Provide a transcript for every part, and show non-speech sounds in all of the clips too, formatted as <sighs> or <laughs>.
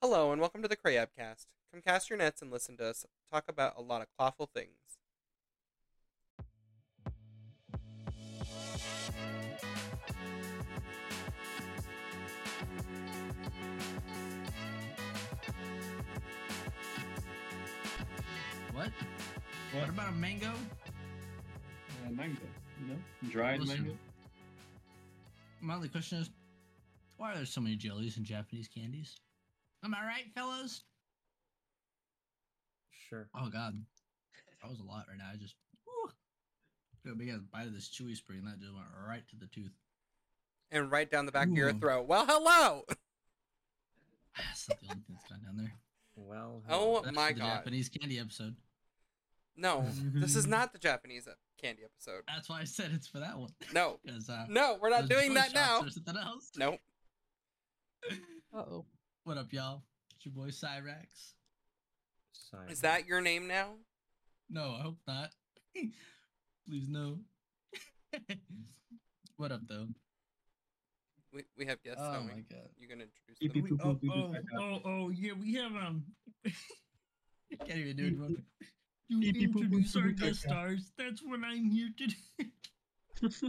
Hello and welcome to the Crabcast. Come cast your nets and listen to us talk about a lot of clawful things. What? What about a mango? Uh, mango, you know, dried Listen. mango. My only question is, why are there so many jellies in Japanese candies? Am I right, fellas? Sure. Oh God, that was a lot right now. I just whew, took a big ass bite of this chewy spring, and that just went right to the tooth. And right down the back of your throat. Well, hello! <sighs> That's not the only thing that's gone down there. Well, Oh That's my for the god. Japanese candy episode. No, this is <laughs> not the Japanese uh, candy episode. That's why I said it's for that one. No. <laughs> Uh, No, we're not doing that now. shops Or something else. Nope. <laughs> Uh oh. What up, y'all? It's your boy Cyrax. Simon. Is that your name now? No, I hope not. <laughs> Please no. <laughs> what up, though? We, we have guests oh coming. my god. You gonna introduce Beep, them? beep, Oh, boop, boop, oh, oh, oh, yeah, we have um. <laughs> Can't even do it. you want to- Beep, To beep, boop, boop, introduce our boop, boop, guest stars. That's what I'm here to do. so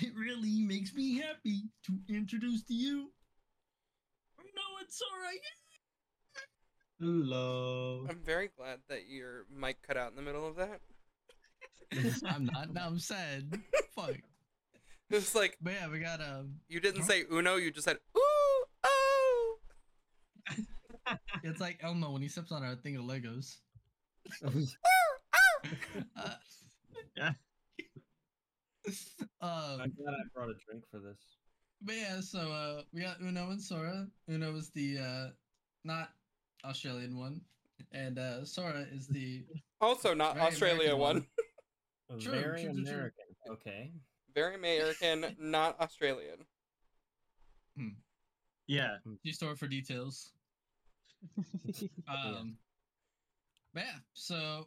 it really makes me happy to introduce to you. No, it's. Hello. I'm very glad that your mic cut out in the middle of that. <laughs> I'm not. Now I'm sad. Fuck. It's like But yeah, we got um. you didn't Huh? say Uno, you just said ooh oh. It's like Elmo when he steps on a thing of Legos. <laughs> <laughs> Uh, Yeah. um, I'm glad I brought a drink for this. But yeah, so uh, we got Uno and Sora. Uno is the uh, not Australian one, and uh, Sora is the <laughs> Also not Very Australia American one. one. <laughs> True, Very true, true, true. American. Okay. Very American, <laughs> not Australian. Yeah. You store for details. Um, but yeah, so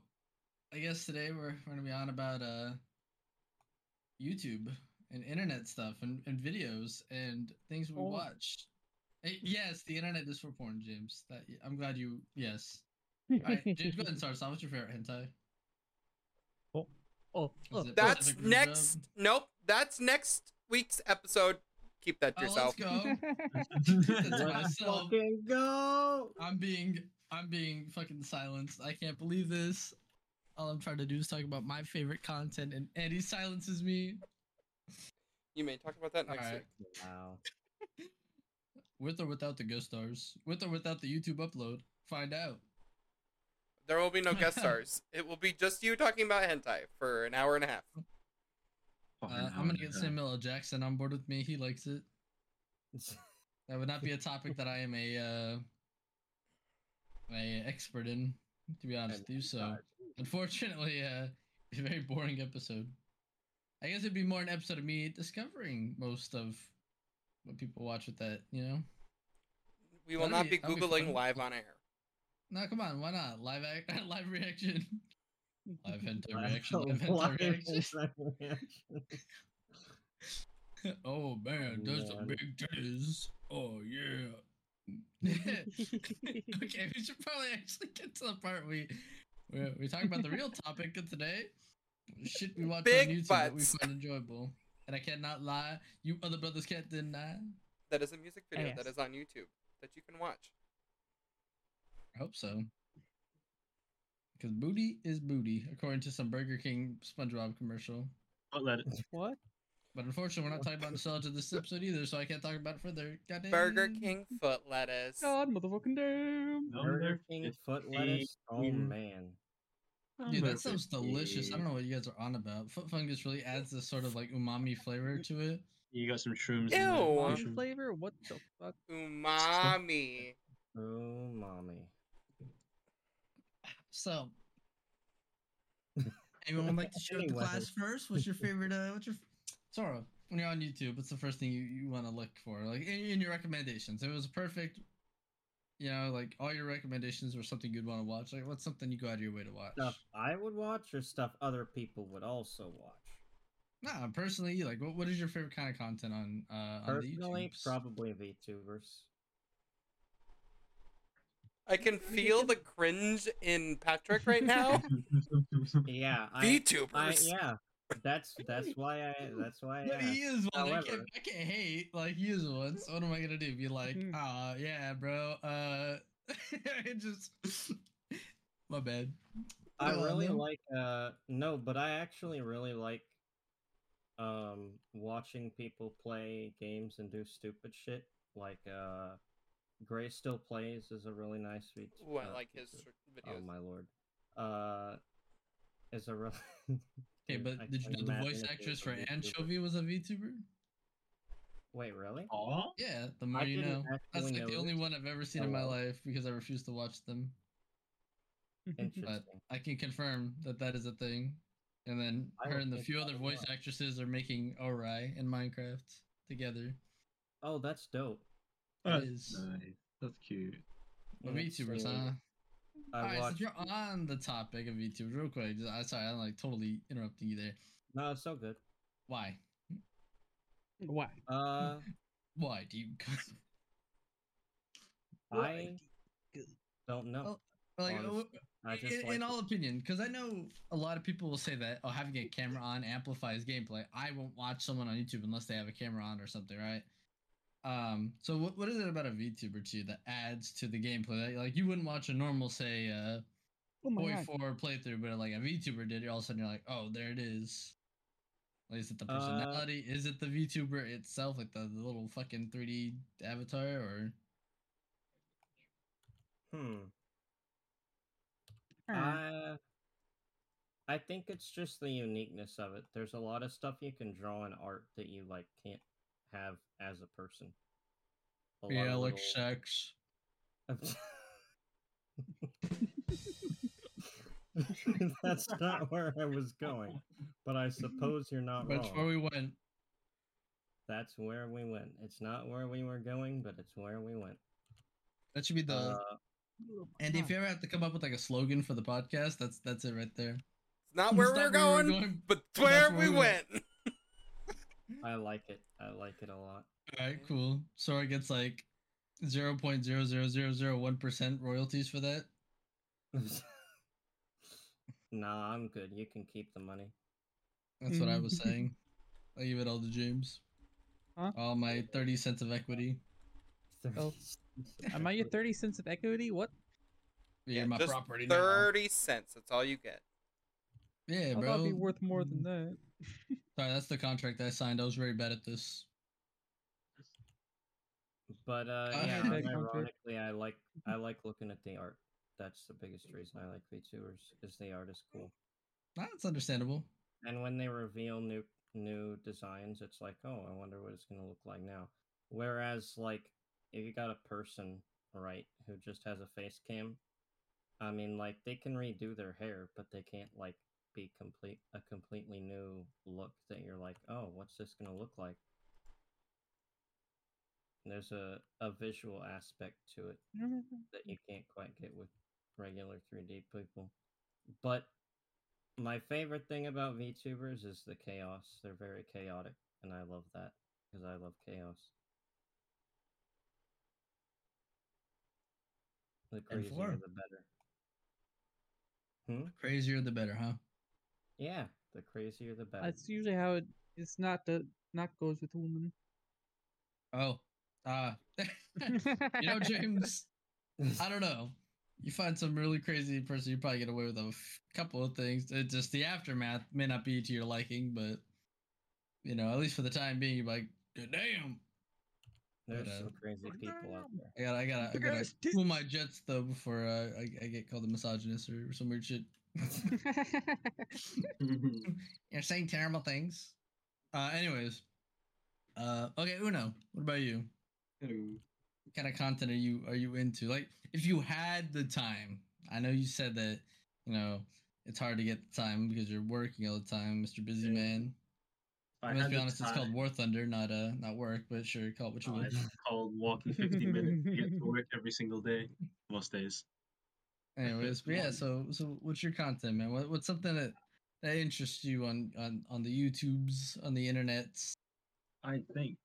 I guess today we're, we're gonna be on about uh YouTube and internet stuff and, and videos and things we Porn. watch. Eh, yes, the internet is for porn, James. That I'm glad you. Yes. <laughs> All right, James, go ahead and start us off. What's your favorite hentai? Oh, Is it That's Pacific next. Dub? Nope, that's next week's episode. Keep that to Oh, let's yourself. go. Keep that to let's myself. fucking go. I'm being I'm being fucking silenced. I can't believe this. All I'm trying to do is talk about my favorite content, and Andy silences me You may talk about that next Alright. week. Wow. with or without the guest stars, with or without the YouTube upload. Find out. There will be no guest <laughs> stars. It will be just you talking about hentai for an hour and a half. Uh, I'm gonna get Samuel L. Jackson on board with me. He likes it. <laughs> That would not be a topic that I am a uh, a expert in, to be honest with you. So, <laughs> unfortunately, uh, it's a very boring episode. I guess it'd be more an episode of me discovering most of what people watch with that. You know. We will That'll not be- be that'll be googling live on air. No, come on, why not? Live act, <laughs> live reaction, live <laughs> hentai reaction, live <laughs> Live hentai reaction. reaction. Oh man, there's a Man. big titties. Oh yeah. okay, we should probably actually get to the part we we we talk about the real topic of today. Shit we watch Big on YouTube that we find enjoyable. And I cannot lie, you other brothers can't deny. That is a music video that is on YouTube that you can watch. I hope so. Because booty is booty, according to some Burger King SpongeBob commercial. I'll let it. what? But unfortunately, we're not talking about nostalgia this episode either, so I can't talk about it further. Goddamn. Burger King foot lettuce. God, motherfucking damn. Burger King foot lettuce. Oh man. Dude, that sounds delicious. I don't know what you guys are on about. Foot fungus really adds this sort of like umami flavor to it. You got some shrooms. in Ew. there. One One flavor? What the fuck? Umami. Oh, mommy. So, anyone would like to <laughs> share with the class first? What's your favorite? Uh, what's your Sora? When you're on YouTube, what's the first thing you, you want to look for? Like in, in your recommendations, it was a perfect. You know, like all your recommendations were something you'd want to watch. Like, what's something you go out of your way to watch? Stuff I would watch or stuff other people would also watch? Nah, personally, like, what, what is your favorite kind of content on uh on the Personally, YouTube? probably VTubers. I can feel the cringe in Patrick right now. <laughs> Yeah, I, I VTubers. yeah. That's that's <laughs> why I that's why I But he is one. I can't, I can't hate. Like he is one. So what am I gonna do? Be like, ah, yeah, bro. Uh, <laughs> it just <laughs> my bad. I Go really Lil. like uh no, but I actually really like um watching people play games and do stupid shit. Like uh Gray Still Plays is a really nice vid- What, uh, like his vid- videos? Oh my lord. Uh is a really Okay, but I did you can't know the voice actress for. Anchovy was a VTuber? Wait, really? Oh, Yeah, the more I you know. That's actually like the only one I've ever seen in my life because I refuse to watch them. Interesting. I can confirm that that is a thing. And then I her don't and the few other voice watch. actresses are making Ori in Minecraft together. Oh, that's dope. that's is. nice. That's cute. Well, Let's VTubers, huh? I Alright, since you're on the topic of YouTube, real quick, just, I sorry, I'm like totally interrupting you there. No, it's so good. Why? Why? Uh <laughs> Why do you? I don't know. Oh, like, honestly. uh, I just in, like in it. all opinion, because I know a lot of people will say that oh, having a camera on amplifies gameplay. I won't watch someone on YouTube unless they have a camera on or something, right? Um, so what, what is it about a VTuber to you that adds to the gameplay? Like, like you wouldn't watch a normal, say, uh, Oh Boy god. Four playthrough, but like a VTuber did, all of a sudden you're like, oh, there it is. Like, is it the Uh, personality? is it the VTuber itself, like the, the little fucking 3D avatar, or Hmm. Huh. I I think it's just the uniqueness of it. There's a lot of stuff you can draw in art that you like can't have as a person. A yeah, of like little- sex? <laughs> That's not where I was going, but I suppose you're not That's where we went. That's where we went. It's not where we were going, but it's where we went. That should be the. Uh, and if you ever have to come up with like a slogan for the podcast, that's that's it right there. It's not <laughs> It's where not we're where we're going, going, but but where that's we where we went. I like it. I like it a lot. All right, cool. Sora gets like zero point zero zero zero zero one percent royalties for that. <laughs> nah, I'm good. You can keep the money. That's what I was <laughs> saying. I give it all to James. Huh? All my thirty cents of equity. Oh. Am I your 30 cents of equity? What? Yeah, Yeah, my just property. now. Thirty cents. That's all you get. Yeah, I thought bro. it'd be worth more than mm. that. <laughs> Sorry, that's the contract I signed. I was very bad at this. But uh, yeah, had ironically, I like I like looking at the art. That's the biggest reason I like VTubers is the art is cool. That's understandable. And when they reveal new new designs, it's like, oh, I wonder what it's gonna look like now. Whereas, like, if you got a person, right, who just has a face cam, I mean, like, they can redo their hair, but they can't like be complete a completely new look that you're like, oh, what's this gonna look like? There's a, a visual aspect to it <laughs> that you can't quite get with regular 3D people. But my favorite thing about VTubers is the chaos. They're very chaotic, and I love that because I love chaos. The crazier, the better. Hmm? Crazier the better, huh? Yeah, the crazier, the better. That's usually how it. It's not the not goes with women. Oh, uh, <laughs> you know, James. <laughs> I don't know. You find some really crazy person, you probably get away with a f- couple of things. It just the aftermath may not be to your liking, but you know, at least for the time being, you're like, "Good damn. There's but, uh, some crazy people out there. I gotta, I gotta, I gotta cool my jets though before uh, I, I get called a misogynist or some weird shit. <laughs> You're saying terrible things. Uh, anyways, uh, okay, Uno, what about you? Hello. What kind of content are you are you into? Like, if you had the time, I know you said that you know it's hard to get the time because you're working all the time, Mister Busy Yeah. Man. I Let's be honest, it's called. War Thunder, not uh, not work. But sure, call it what you Oh, will. it's called walking 50 minutes to get to work every single day, most days. Anyways, but yeah. So, so what's your content, man? What, what's something that that interests you on on on the YouTubes, on the internets? I think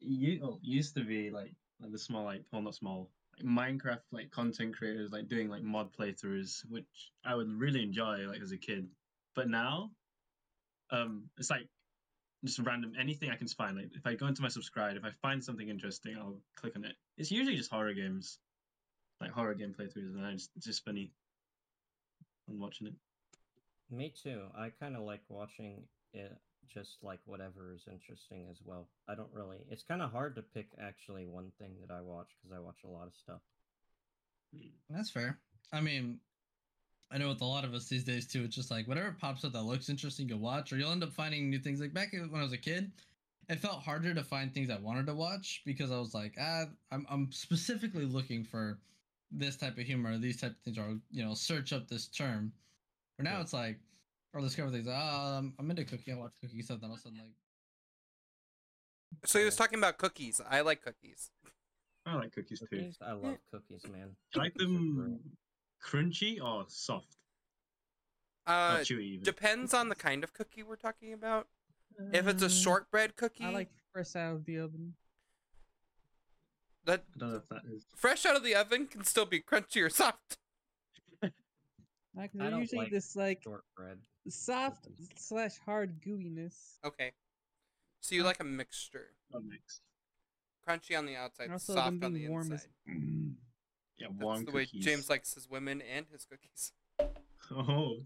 you used to be like, like the small, like well, not small, like, Minecraft like content creators like doing like mod playthroughs, which I would really enjoy like as a kid. But now, um, it's like just random anything I can find. Like if I go into my subscribe, if I find something interesting, I'll click on it. It's usually just horror games, like horror game playthroughs, and I just, it's just funny. I'm watching it. Me too. I kind of like watching it, just like whatever is interesting as well. I don't really. It's kind of hard to pick actually one thing that I watch because I watch a lot of stuff. That's fair. I mean, I know with a lot of us these days too, it's just like whatever pops up that looks interesting, you'll watch, or you'll end up finding new things. Like back when I was a kid, it felt harder to find things I wanted to watch because I was like, ah, I'm I'm specifically looking for this type of humor, these type of things, or you know, search up this term. For now Yeah. it's like, or discover things. Oh, I'm, I'm into cooking. I watch cooking stuff. Then all of a sudden, like, So he was talking about cookies. I like cookies. I like cookies too. I love cookies, man. Do you like Cookies are great. them crunchy or soft? Uh, or chewy even? depends on the kind of cookie we're talking about. If it's a Uh, shortbread cookie, I like fresh out of the oven. That I don't know if that is. fresh out of the oven can still be crunchy or soft. <laughs> Like I they're don't usually like this like Shortbread. soft slash hard gooiness. Okay. So you like a mixture. That makes. Crunchy on the outside, Also, soft them on the being warm inside. is- <clears throat> Mm. Yeah, That's warm the way cookies. James likes his women and his cookies. <laughs> Oh.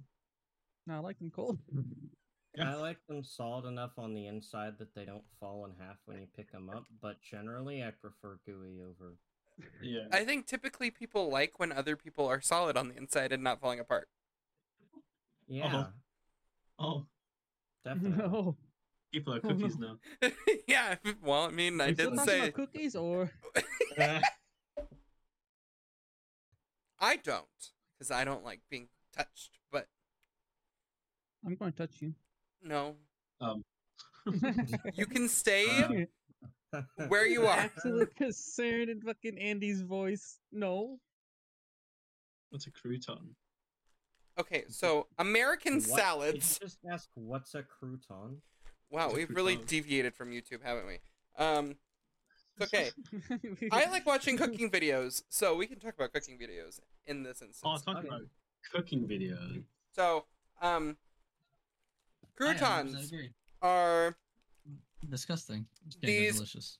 No, I like them cold. <laughs> Yeah. I like them solid enough on the inside that they don't fall in half when you pick them up, but generally I prefer gooey over. <laughs> Yeah. I think typically people like when other people are solid on the inside and not falling apart. Yeah, Oh, oh. definitely. <laughs> no. people are <laughs> Oh, cookies no. now. yeah, well, I mean, I We're still did talking say about cookies, or I don't because I don't like being touched. But I'm going to touch you. No, Um. you can stay Uh, where you are. Absolute concern in fucking Andy's voice. No. What's a crouton? Okay, so American What- Did salads. you just ask what's a crouton? Wow, What's a we've really deviated from YouTube, haven't we? Um, it's okay. <laughs> I like watching cooking videos, so we can talk about cooking videos in this instance. Oh, instance. talking Okay. about cooking videos. So, um, I 100% croutons are disgusting. They're These- delicious.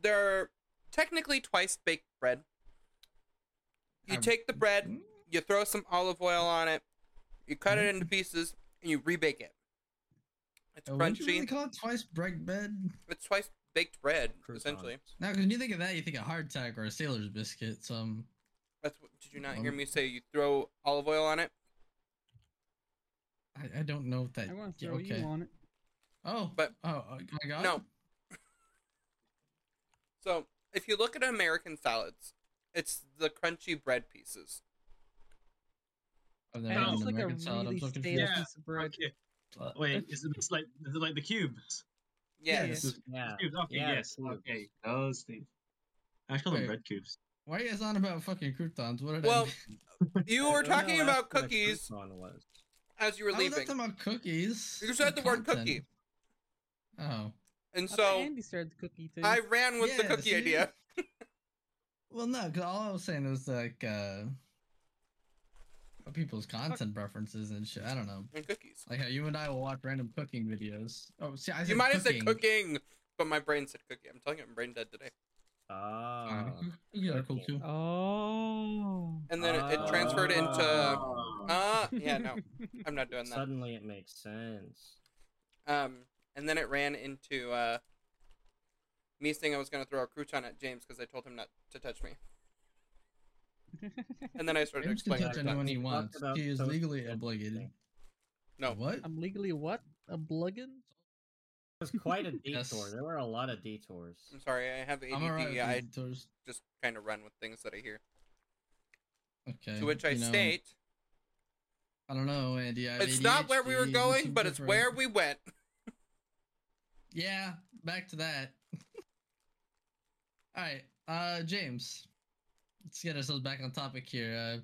they're technically twice baked bread. You Um, take the bread, mm, you throw some olive oil on it, you cut it into pieces, and you rebake it. It's uh, Would you crunchy. really call it twice break bed? It's twice baked bread, essentially. Now, when you think of that, you think of hardtack or a sailor's biscuit. Some That's what, did you not hear Um, me say? You throw olive oil on it. I, I don't know if that. I want to throw okay. you on it. Oh, But- oh, uh, I got No. it? So if you look at American salads, it's the crunchy bread pieces. I've And No. had it's an like a American salad. I'm really so stale confused. Yeah, piece of bread. Okay. Uh, Wait, is it it's like is it like the cubes? Yes. Yes. Yeah. Cubes. Okay, Yeah, yes. cubes. Okay, those things. I call them bread cubes. Why are you guys on about fucking croutons? What did Well, <laughs> I? You were talking about cookies was. As you were I was not leaving, talking about cookies. You said the word cookie. Oh. and I so Andy started the cookie thing. I ran with the cookie see? idea. <laughs> Well, no, because all I was saying was like uh, people's content preferences and shit. I don't know. And cookies. Like how you and I will watch random cooking videos. Oh, see, I said You might have said cooking, but my brain said cookie. I'm telling you, I'm brain dead today. Ah. Yeah, they're cool too. Oh. And then it, it transferred into. Oh. Uh, yeah, no, I'm not doing that. Suddenly it makes sense. Um, and then it ran into uh, me saying I was going to throw a crouton at James because I told him not to touch me. <laughs> And then I started James can explaining. touch anyone he wants. He is legally obligated. No. What? I'm legally what? A bluggin? It was quite a <laughs> detour. Yes. There were a lot of detours. I'm sorry, I have ADD. I'm alright with I these tours. just kind of run with things that I hear. Okay. To which I you know, state, I don't know, Andy. I have it's not where we were going, too but it's where we went. <laughs> Yeah, back to that. <laughs> All right, uh, James. Let's get ourselves back on topic here. Uh,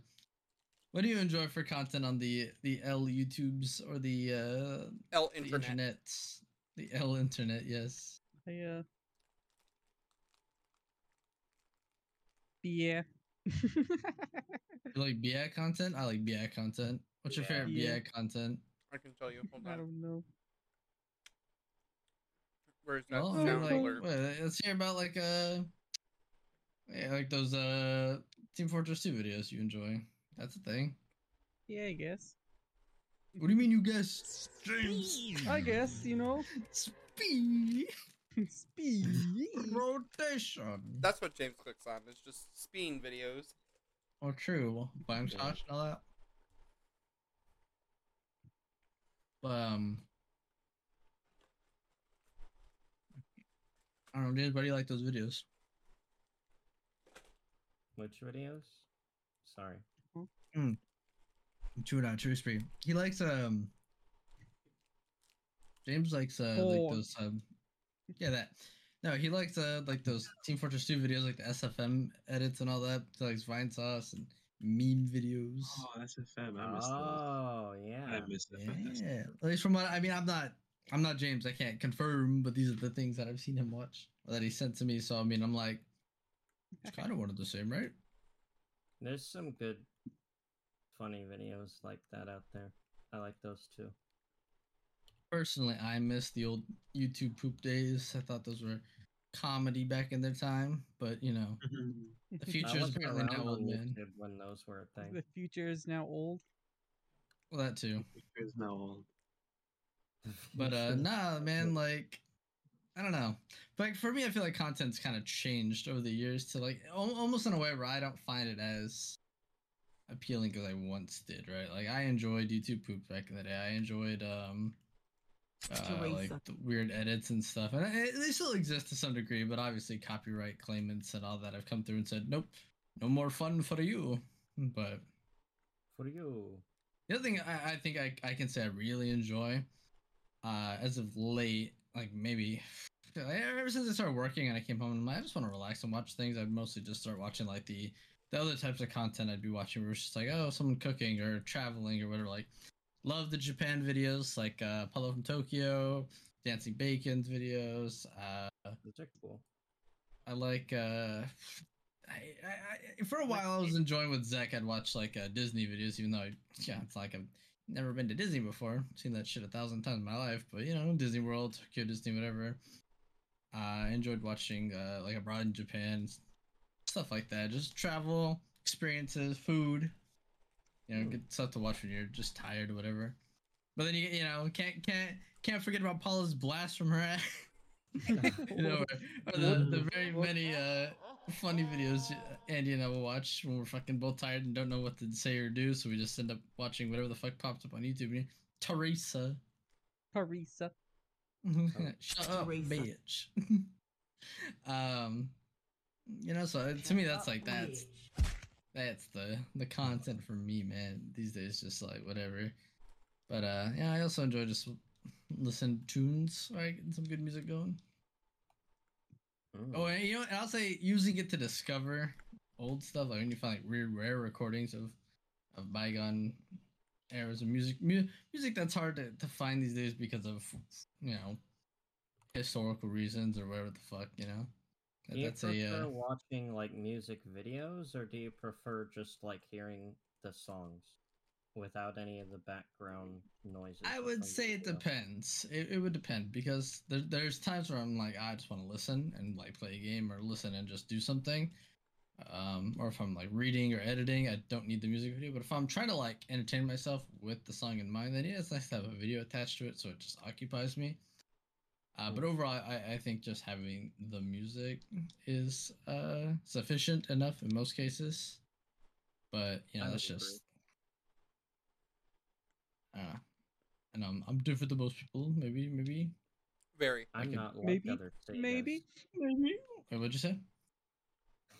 what do you enjoy for content on the the L YouTubes or the uh L the internet. Internets? The L internet, yes. I, uh, Yeah. <laughs> You like BI content? I like BI content. What's your Yeah. favorite Yeah. BI content? I can tell you. Hold I don't know. Where's that Well, sound like, alert? wait, let's hear about like uh, yeah, like those uh Team Fortress 2 videos you enjoy. That's a thing. Yeah, I guess. What do you mean you guess? James. I guess you know. Speed <laughs> Speed. rotation. That's what James clicks on. It's just spin videos. Oh, true. Buying Yeah. shots and all that. But, um, I don't know. Did anybody like those videos? Which videos? Sorry. True not true speed. He likes um. James likes uh like those um. Yeah, that. No, he likes uh like those Team Fortress 2 videos, like the SFM edits and all that. He likes Vine Sauce and meme videos. Oh, that's a fair. I missed those. Oh yeah. I missed that. Yeah, at least from what I mean, I'm not, I'm not James. I can't confirm, but these are the things that I've seen him watch or that he sent to me. So I mean, I'm like, it's kind of one of the same, right? There's some good, funny videos like that out there. I like those too. Personally, I miss the old YouTube poop days. I thought those were comedy back in their time, but you know, the <laughs> future is apparently now old on man. When those were a thing. the future is now old. Well, that too. It's now old. But uh, <laughs> nah, man, like. I don't know. But like, for me, I feel like content's kind of changed over the years to like al- almost in a way where I don't find it as appealing because I once did, right? Like I enjoyed YouTube poop back in the day. I enjoyed um uh, like the weird edits and stuff, and it, they still exist to some degree. But obviously, copyright claimants and all that have come through and said, "Nope, no more fun for you." But For you. the other thing I, I think I, I can say I really enjoy, uh, as of late, like maybe ever since I started working and I came home, and I'm like, I just want to relax and watch things. I'd mostly just start watching like the the other types of content I'd be watching, it's just like, oh, someone cooking or traveling or whatever. Like, love the Japan videos, like uh, Paolo from Tokyo, Dancing Bacon's videos. Uh, cool. I like uh I, I, I for a while I was enjoying with Zach. I'd watch like uh, Disney videos, even though I, yeah, it's like I've never been to Disney before. Seen that shit a thousand times in my life, but you know, Disney World, Tokyo Disney, whatever. Uh, I enjoyed watching uh, like abroad in Japan, stuff like that. Just travel experiences, food. You know, good stuff to watch when you're just tired or whatever. But then you you know can't can't can't forget about Paula's blast from her ass. <laughs> you know, or, or the, the very many uh, funny videos Andy and I will watch when we're fucking both tired and don't know what to say or do, so we just end up watching whatever the fuck pops up on YouTube. Teresa. Teresa. <laughs> Shut up, Teresa. bitch. <laughs> um, you know, so to me, that's like that's that's the the content for me, man. These days, just like whatever. But uh, yeah, I also enjoy just listen to tunes, right? Getting some good music going. Mm. Oh, and you know, and I'll say using it to discover old stuff, like when you find like weird, rare recordings of of bygone eras of music, mu- music that's hard to, to find these days because of you know historical reasons or whatever the fuck, you know. Do you that's prefer a uh, watching like music videos, or do you prefer just like hearing the songs without any of the background noises? I would say it depends. It, it would depend because there, there's times where I'm like, I just want to listen and like play a game or listen and just do something. Um, or if I'm like reading or editing, I don't need the music video. But if I'm trying to like entertain myself with the song in mind, then yeah, it's nice to have a video attached to it so it just occupies me. Uh, but overall, I, I think just having the music is uh, sufficient enough in most cases. But you know, I that's just uh, and I'm I'm different than most people. Maybe, maybe, Very. I'm could- not like Maybe, other Segas. maybe. maybe. Wait, what'd you say?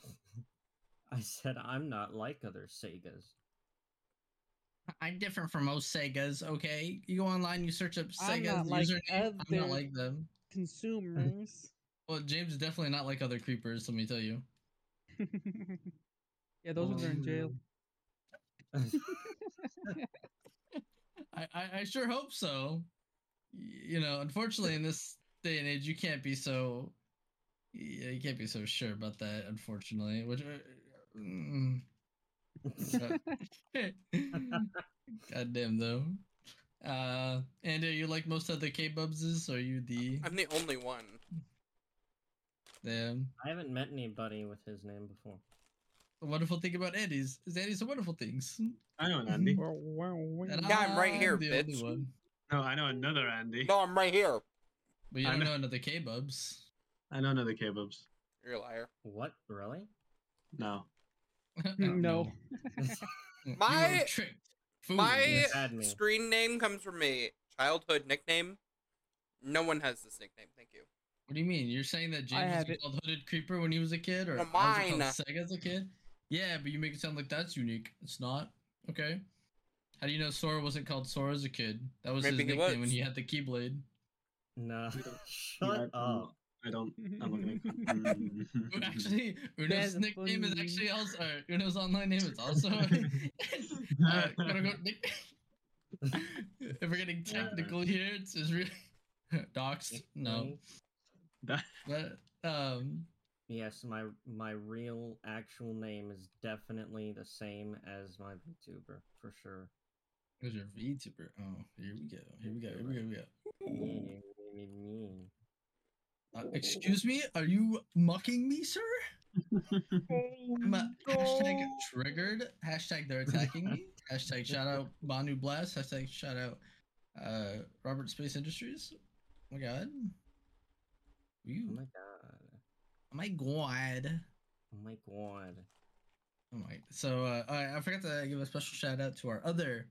<laughs> I said I'm not like other Segas. I'm different from most Segas. Okay, you go online, you search up Sega's like username. I'm not like them. Consumers. <laughs> Well, James is definitely not like other creepers. Let me tell you. <laughs> yeah, those ones are in jail. <laughs> I, I, I sure hope so. You know, unfortunately, in this day and age, you can't be so. Yeah, you can't be so sure about that. Unfortunately, which uh, Mm. <laughs> God damn though. Uh, and are you like most other K-Bubses? Are you the I'm the only one. Damn. I haven't met anybody with his name before. the wonderful thing about Andy's is Andy's are wonderful things. I know an Andy. And Yeah, I'm right here, the only one. No, I know another Andy. No, I'm right here. But you I don't know. know another K-Bubs. I know another K-Bubs. You're a liar. What? Really? No. <laughs> Oh, no. <laughs> <laughs> My- were tricked. Fooled. My You had me. screen name comes from a childhood nickname. No one has this nickname. Thank you. What do you mean? You're saying that James was it. called Hooded Creeper when he was a kid, or No, I was called mine. Sega as a kid? Yeah, but you make it sound like that's unique. It's not. Okay. How do you know Sora wasn't called Sora as a kid? That was Maybe his he nickname when he had the Keyblade. No. Yeah, Shut up. Not- I don't. I'm not gonna. Mm. Actually, Uno's That's nickname is actually also or Uno's online name is also <laughs> uh, <laughs> quote unquote nick- If <laughs> we're getting technical here, it's, it's really doxed. No, That- but um, Yes, my my real actual name is definitely the same as my VTuber for sure. who's your VTuber? Oh, here we go. Here we go. Here we go. Here we go. Yeah, me, me, me. Uh, excuse me, are you mucking me, sir? I'm a hashtag triggered. Hashtag they're attacking me. <laughs> Hashtag shout out Banu Blast. Hashtag shout out uh, Robert Space Industries. Oh my god. Oh my god. Oh my god. Oh my god. Oh my. So uh, I, I forgot to give a special shout out to our other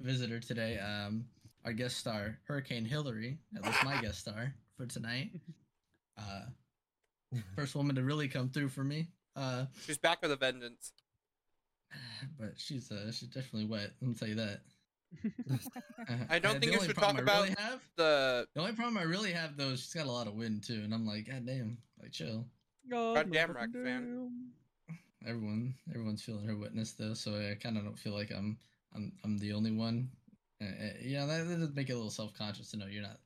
visitor today. Um, our guest star, Hurricane Hillary. At least my guest star for tonight. <laughs> Uh, first woman to really come through for me. Uh, She's back with a vengeance. <sighs> but she's uh she's definitely wet. Let me tell you that. <laughs> Uh, I don't think the you only should problem talk I really have The the only problem I really have though is she's got a lot of wind too, and I'm like, god damn, like chill. Goddamn Rex fan. Everyone everyone's feeling her witness though, so I kind of don't feel like I'm I'm I'm the only one. Uh, uh, yeah, that, that does make it a little self conscious to know you're not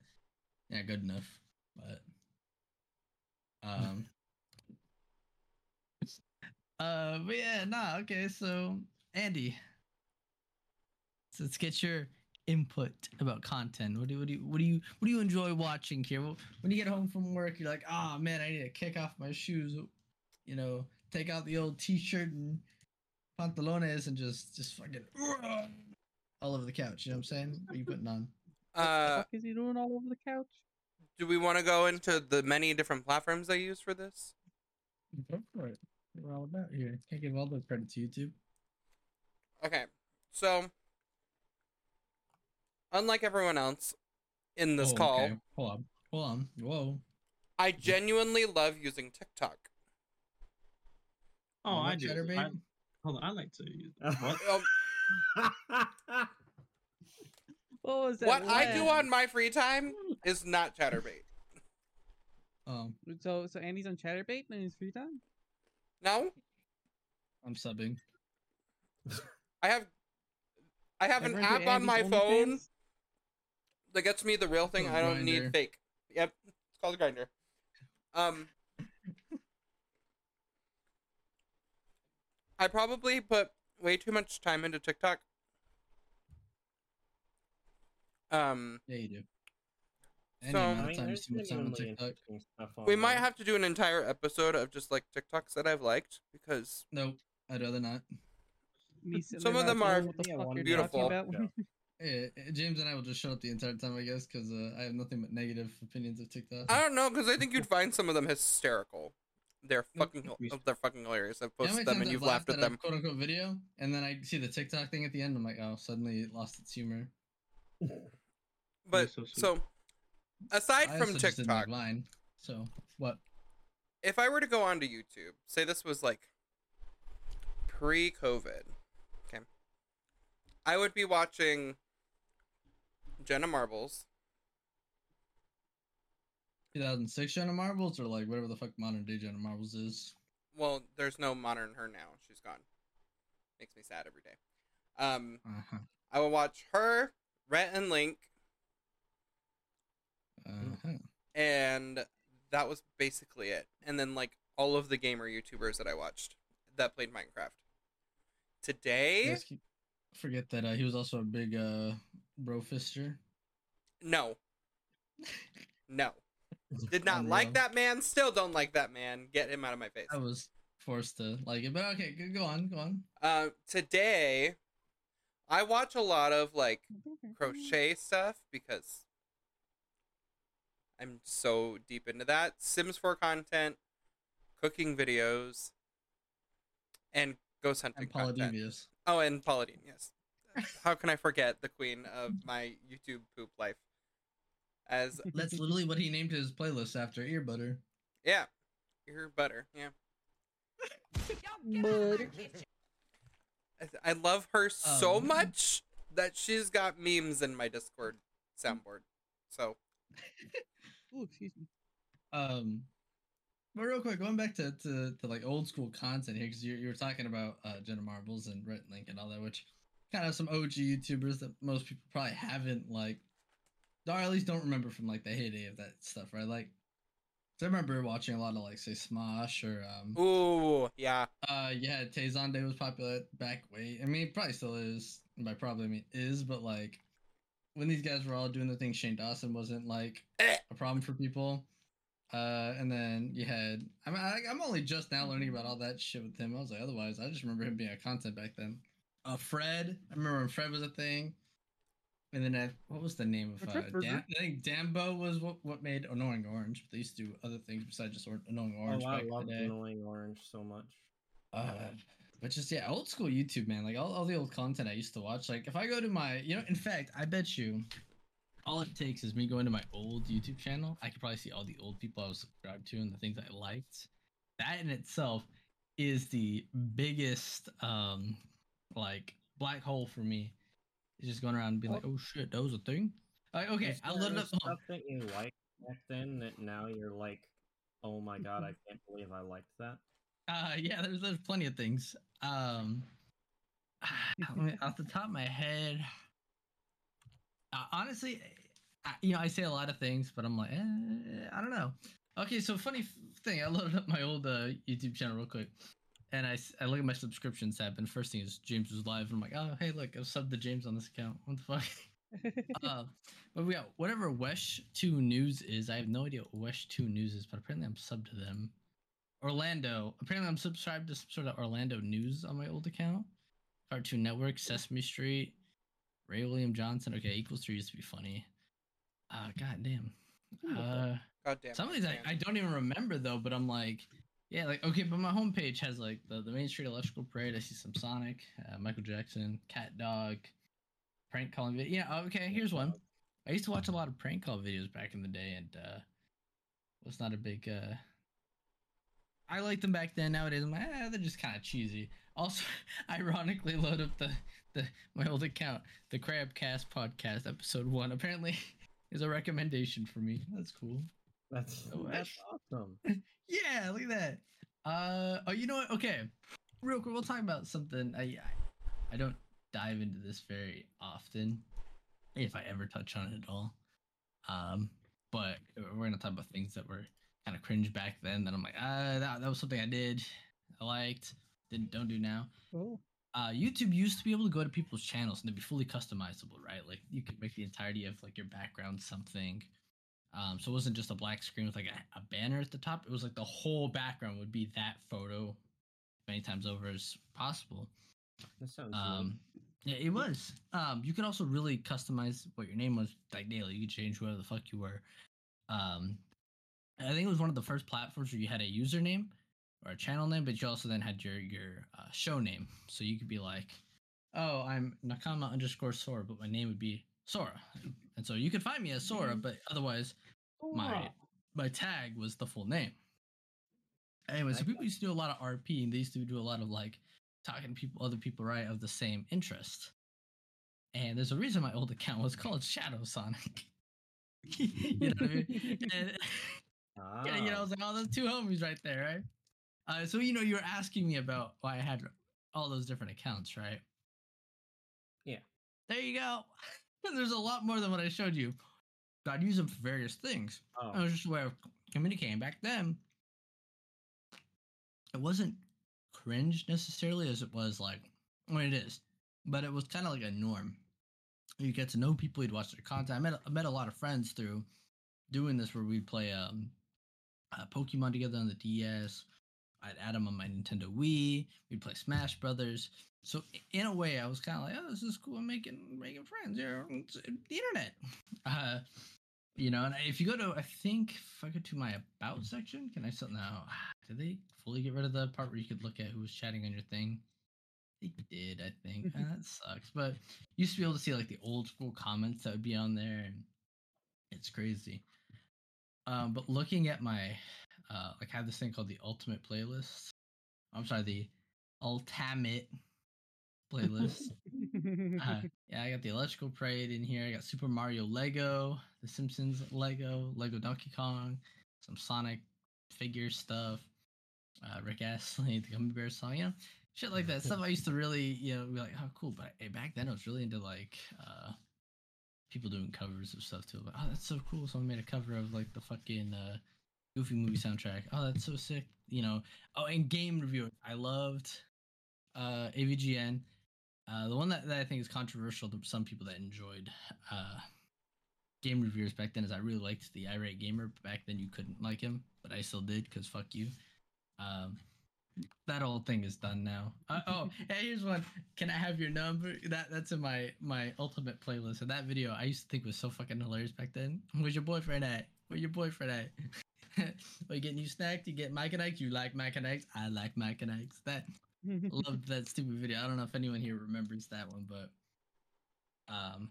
yeah good enough, but um. Uh, but yeah, nah, okay, so Andy, so let's get your input about content. What do, what do you what do you what do you enjoy watching here? When you get home from work, you're like, oh man, I need to kick off my shoes. You know, take out the old t-shirt and pantalones and just just fucking all over the couch. You know what I'm saying? What are you putting on? uh, What is he doing all over the couch? Do we want to go into the many different platforms I use for this? Go for it. We're all about here. Can't give all the credit to YouTube. Okay, so unlike everyone else in this Oh, call, okay. Hold on. Hold on. Whoa. I genuinely love using TikTok. Oh, I What, do. I, hold on, I like to use what? <laughs> Um, <laughs> What was that? what I do on my free time is not Chaturbate. Um, <laughs> So so Andy's on Chaturbate in his free time. No, I'm subbing. I have I have an app on my phone OnlyFans? that gets me the real thing. Oh, I don't need fake. Yep, it's called Grindr. Um, I probably put way too much time into TikTok. Um, Yeah, you do. Any So- amount I mean, time you there's spend on TikTok. interesting stuff on we might there. have to do an entire episode of just like TikToks that I've liked because Nope, I'd rather not. <laughs> Some of them are the Yeah, fuck one you're beautiful. talking. Yeah, <laughs> uh, James and I will just shut up the entire time, I guess, because uh, I have nothing but negative opinions of TikTok. I don't know because I think you'd find some of them hysterical. They're fucking they're fucking hilarious. I've You know posted them and I've you've laughed at a them. quote unquote video, and then I see the TikTok thing at the end. I'm like, oh, suddenly it lost its humor. <laughs> But so so aside I from also just didn't TikTok, Vine. So what? if I were to go onto YouTube, say this was like pre-COVID, okay, I would be watching Jenna Marbles. 2006 Jenna Marbles or like whatever the fuck modern day Jenna Marbles is. Well, there's no modern her now; she's gone. Makes me sad every day. Um, Uh-huh. I will watch her, Rhett and Link, Uh-huh. and that was basically it. And then like all of the gamer YouTubers that I watched. that played Minecraft. Today, Let's keep- forget that uh, he was also a big uh, bro fister. no, <laughs> no, did not like that man. Still don't like that man. Get him out of my face. I was forced to like it, but okay, go, go on, go on. Uh, today, I watch a lot of like crochet stuff because I'm so deep into that. Sims 4 content, cooking videos, and ghost hunting And content. Devious. Oh, and Paladine, yes. <laughs> How can I forget the queen of my YouTube poop life? As <laughs> That's literally what he named his playlist after ear butter. yeah, your butter, yeah. Butter. I- I love her so Um. much that she's got memes in my Discord soundboard. So <laughs> Ooh, excuse me. Um, but real quick, going back to, to, to like old school content here, because you you were talking about uh, Jenna Marbles and Rhett Link and all that, which kind of some OG YouTubers that most people probably haven't like, or at least don't remember from like the heyday of that stuff, right? Like, I remember watching a lot of like say Smosh or um, ooh, yeah. uh, yeah, Tay was popular back way. I mean, probably still is. By probably I mean is, but like when these guys were all doing the thing, Shane Dawson wasn't like a problem for people. Uh, and then you had I'm I, I'm only just now learning about all that shit with him. I was like, otherwise, I just remember him being a content back then. Uh, Fred, I remember when Fred was a thing. And then I, what was the name of What's uh, up, Dan, I think Dane Boe was what, what made Annoying Orange. But they used to do other things besides just Annoying Orange oh, I back love annoying orange so much. Uh, but just yeah, old school YouTube, man. Like all, all the old content I used to watch. Like if I go to my, you know, in fact, I bet you, all it takes is me going to my old YouTube channel. I could probably see all the old people I was subscribed to and the things I liked. That in itself is the biggest, um, like black hole for me. It's just going around and being like, oh shit, that was a thing. Like, okay, Is I loaded up. hold on. stuff that you liked back then that now you're like, oh my god, I can't believe I liked that. Uh, yeah, there's there's plenty of things. Um, <sighs> off the top of my head, uh, honestly, I, you know, I say a lot of things, but I'm like, eh, I don't know. Okay, so funny thing, I loaded up my old uh, YouTube channel real quick, and I, I look at my subscriptions tab, and first thing is James was live, and I'm like, oh hey, look, I've subbed to James on this account. What the fuck? <laughs> uh, but we got whatever WESH Two News is. I have no idea what WESH Two News is, but apparently I'm subbed to them. Orlando. Apparently, I'm subscribed to some sort of Orlando news on my old account. Cartoon Network, Sesame Street, Ray William Johnson. Okay, equals three used to be funny. Uh, god damn. Uh, God damn. some of these I. I don't even remember though, but I'm like, yeah, like okay, but my homepage has like the, the Main Street Electrical Parade. I see some Sonic, uh, Michael Jackson, Cat Dog, prank calling video. Yeah, okay, here's one. I used to watch a lot of prank call videos back in the day, and uh, was not a big. Uh, I liked them back then. Nowadays, I'm like, eh, they're just kind of cheesy. Also, <laughs> ironically, load up the the my old account, the Crabcast podcast, episode one. Apparently, <laughs> is a recommendation for me. That's cool. That's Oh, that's awesome. <laughs> Yeah, look at that. Uh, oh, you know what? Okay, real quick, we'll talk about something. I I, I don't dive into this very often, if I ever touch on it at all. Um, but we're gonna talk about things that were kind of cringe back then. That I'm like, ah, that, that was something I did, I liked, didn't don't do now. Oh, Uh, YouTube used to be able to go to people's channels and they'd be fully customizable, right? Like you could make the entirety of like your background something. Um, so it wasn't just a black screen with like a, a banner at the top. It was like the whole background would be that photo many times over as possible. That sounds Um, yeah, it was. Um, you could also really customize what your name was like daily. You could change whatever the fuck you were. Um, I think it was one of the first platforms where you had a username or a channel name, but you also then had your your uh, show name. So you could be like, "Oh, I'm Nakama underscore Sora," but my name would be Sora, and so you could find me as Sora, but otherwise my my tag was the full name. Anyway, so people used to do a lot of RP, and they used to do a lot of like talking to people, other people, right, of the same interest. And there's a reason my old account was called Shadow Sonic. <laughs> you know what I mean? <laughs> And, <laughs> ah, yeah, you know, I was like, oh, those two homies right there, right? Uh, so you know, you were asking me about why I had all those different accounts, right? Yeah. There you go. <laughs> There's a lot more than what I showed you. I'd use them for various things. oh, It was just a way of communicating. Back then, it wasn't cringe necessarily as it was like when it is, but it was kind of like a norm. You get to know people, you'd watch their content. I met I met a lot of friends through doing this where we'd play um uh, Pokemon together on the DS. I'd add them on my Nintendo Wii. We'd play Smash Brothers. So in a way, I was kind of like, oh, this is cool. I'm making making friends here on the internet. <laughs> Uh, you know, and if you go to, I think if I go to my about section, can I still now? <sighs> Did they fully get rid of the part where you could look at who was chatting on your thing? They did, I think. Uh, that sucks. But you used to be able to see like the old school comments that would be on there, and it's crazy. Um, but looking at my, uh, like I have this thing called the ultimate playlist. I'm sorry, the ultimate playlist. <laughs> Uh, yeah, I got the Electrical Parade in here. I got Super Mario Lego, The Simpsons Lego, Lego Donkey Kong, some Sonic figure stuff, uh, Rick Astley, <laughs> the Gummy Bear song, you know, shit like that. Stuff I used to really, you know, be like, oh, cool. But back then I was really into like uh, people doing covers of stuff too. Like, oh, that's so cool. Someone made a cover of like the fucking uh, Goofy movie soundtrack. Oh, that's so sick. You know, oh, and game review. I loved uh, AVGN. Uh, the one that, that I think is controversial to some people that enjoyed uh, game reviewers back then is I really liked the irate gamer. Back then you couldn't like him, but I still did because fuck you. Um, that whole thing is done now. Uh, <laughs> oh, hey, here's one. Can I have your number? That that's in my my ultimate playlist. And that video I used to think was so fucking hilarious back then. Where's your boyfriend at? Where your boyfriend at? <laughs> Are you getting you snacked? You get Mike and Ike's? You like Mike and Ike's? I like Mike and Ike's. That <laughs> loved that stupid video. I don't know if anyone here remembers that one, but um.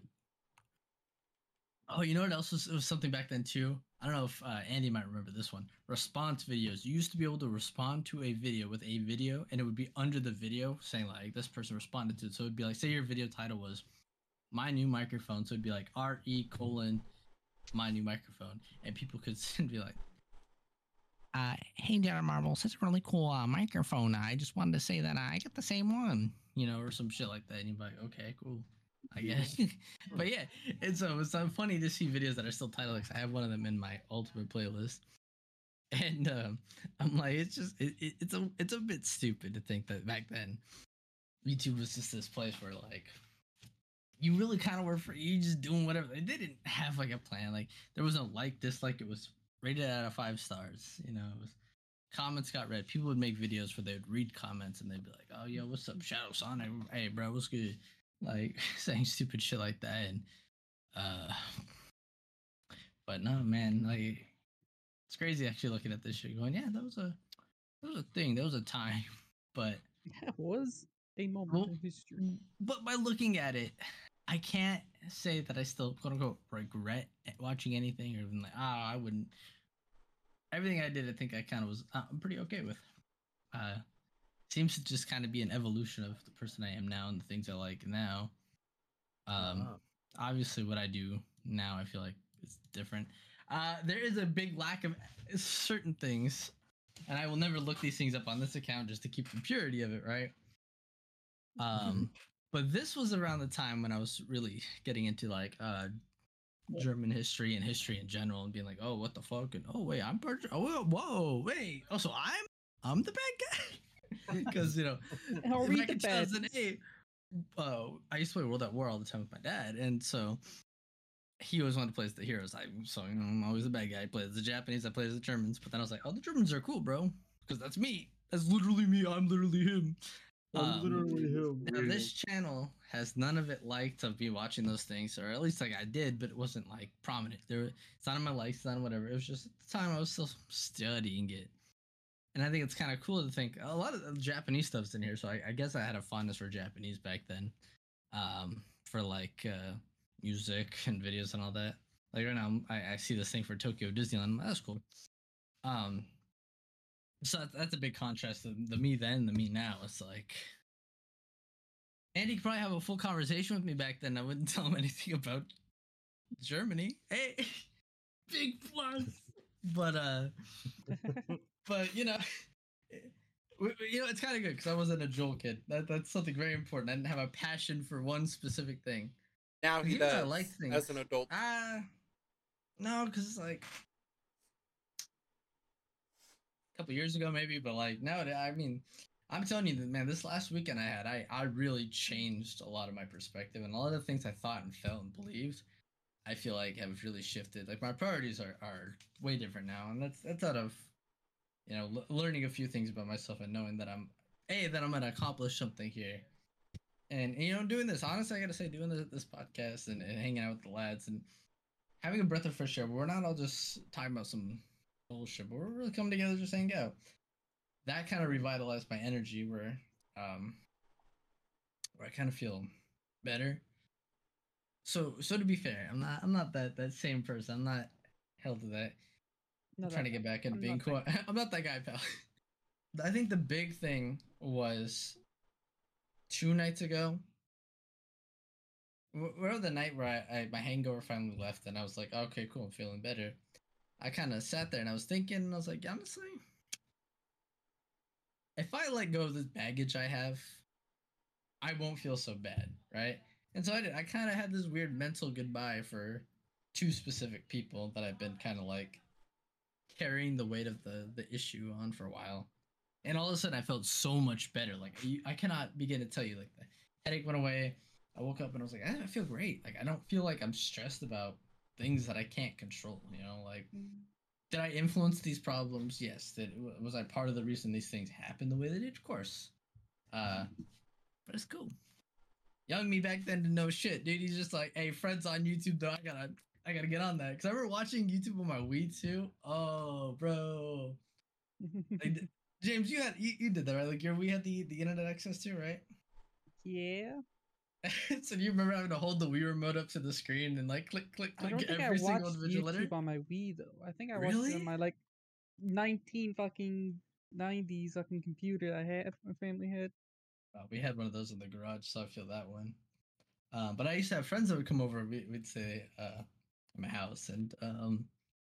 Oh, you know what else was, was something back then too? I don't know if uh, Andy might remember this one. Response videos. You used to be able to respond to a video with a video, and it would be under the video saying like this person responded to it. So it'd be like, say your video title was "My new microphone," so it'd be like R E colon my new microphone, and people could <laughs> be like, uh, hey, Jared Marbles, it's a really cool uh, microphone. I just wanted to say that I got the same one, you know, or some shit like that. And you're like, okay, cool, I guess. <laughs> but yeah, and so it's uh, funny to see videos that are still titled. 'cause I have one of them in my ultimate playlist, <laughs> and um, I'm like, it's just, it, it, it's a, it's a bit stupid to think that back then, YouTube was just this place where like. You really kind of were for you just doing whatever. They didn't have like a plan. Like there was no like dislike. It was rated out of five stars. You know, it was comments got read. People would make videos where they would read comments and they'd be like, "Oh, yo, what's up, Shadow Sonic? Hey, bro, what's good?" Like <laughs> saying stupid shit like that. And uh, but no, man, like it's crazy actually looking at this shit, going, "Yeah, that was a that was a thing. That was a time." <laughs> But That was a moment Well, in history. but by looking at it, I can't say that I still quote unquote regret watching anything or even like, ah, I wouldn't. Everything I did, I think I kind of was uh, I'm pretty okay with. Uh, seems to just kind of be an evolution of the person I am now and the things I like now. Um, Wow. obviously, what I do now, I feel like it's different. Uh, there is a big lack of certain things, and I will never look these things up on this account just to keep the purity of it, right? Um, but this was around the time when I was really getting into like uh German history and history in general, and being like, oh, what the fuck, and oh wait, I'm part. Oh whoa, wait. Oh, so I'm I'm the bad guy <laughs> <laughs> because you know <laughs> I'll read back in 2008, uh, I used to play World at War all the time with my dad, and so he always wanted to play as the heroes. I so you know, I'm always the bad guy. I play as the Japanese. I play as the Germans. But then I was like, oh, the Germans are cool, bro, because that's me. That's literally me. I'm literally him. Um, Now this channel has none of it liked of me watching those things, or at least like I did, but it wasn't like prominent. There, it's not on my likes, it's not on whatever. It was just at the time I was still studying it, and I think it's kind of cool to think a lot of the Japanese stuff's in here. So I, I guess I had a fondness for Japanese back then, um, for like uh, music and videos and all that. Like right now, I, I see this thing for Tokyo Disneyland. That's cool. Um, so that's, that's a big contrast to the me then, the me now. It's like Andy could probably have a full conversation with me back then. I wouldn't <laughs> tell him anything about Germany. Hey, <laughs> big plus. But uh, <laughs> but you know, <laughs> you know, it's kind of good because I wasn't a Joel kid. That that's something very important. I didn't have a passion for one specific thing. Now he though I does like things- as an adult. Ah, no, because it's like a couple years ago maybe, but like nowadays, I mean, I'm telling you, that, man, this last weekend I had, I I really changed a lot of my perspective and a lot of the things I thought and felt and believed. I feel like have really shifted. Like my priorities are are way different now, and that's that's out of you know l- learning a few things about myself and knowing that I'm a that I'm gonna accomplish something here. And, and, you know, doing this honestly, I gotta say, doing this, this podcast and, and hanging out with the lads and having a breath of fresh air. We're not all just talking about some bullshit, but we're really coming together just hang out. That kind of revitalized my energy where um where I kind of feel better. So so to be fair, I'm not I'm not that that same person. I'm not held to that. No, I'm trying to get back into I'm being cool. that <laughs> I'm not that guy, pal. I think the big thing was two nights ago. wh- Where the night where I, I my hangover finally left, and I was like, okay, cool, I'm feeling better. I kind of sat there and I was thinking, and I was like, honestly, if I let go of this baggage I have, I won't feel so bad, right? And so I did. I kind of had this weird mental goodbye for two specific people that I've been kind of like carrying the weight of the the issue on for a while. And all of a sudden, I felt so much better. Like you, I cannot begin to tell you. Like the headache went away. I woke up and I was like, "Ah, I feel great. Like I don't feel like I'm stressed about things that I can't control. You know, like did I influence these problems? Yes. Did was I part of the reason these things happened the way they did? Of course. Uh, but it's cool. Young me back then didn't know shit, dude. He's just like, hey, friends on YouTube though. I gotta, I gotta get on that because I remember watching YouTube on my Wii too. Oh, bro. <laughs> Like, James, you had you, you did that right? Like your we had the the internet access too, right? yeah. <laughs> so do you remember having to hold the Wii remote up to the screen and like click click I click don't think I every single watched individual letter? YouTube on my Wii though. I think I watched it on my like nineteen fucking nineties fucking computer I had. My family had. Uh, we had one of those in the garage, so I feel that one. Um, but I used to have friends that would come over. We, we'd say uh, my house, and um,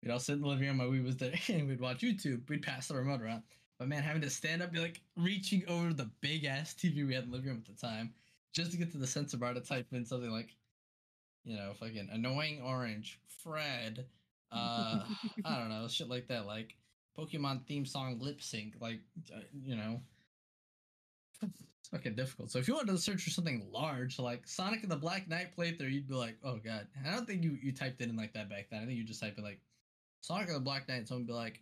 we'd all sit in the living room. My Wii was there, <laughs> and we'd watch YouTube. We'd pass the remote around. But man, having to stand up, be like reaching over the big ass TV we had in the living room at the time, just to get to the sensor bar to type in something like, you know, fucking annoying orange, Fred, uh, <laughs> I don't know, shit like that, like Pokemon theme song lip sync, like, uh, you know, it's fucking difficult. So if you wanted to search for something large, like Sonic and the Black Knight playthrough, you'd be like, oh god. I don't think you you typed it in like that back then. I think you just typed in like Sonic and the Black Knight, and someone would be like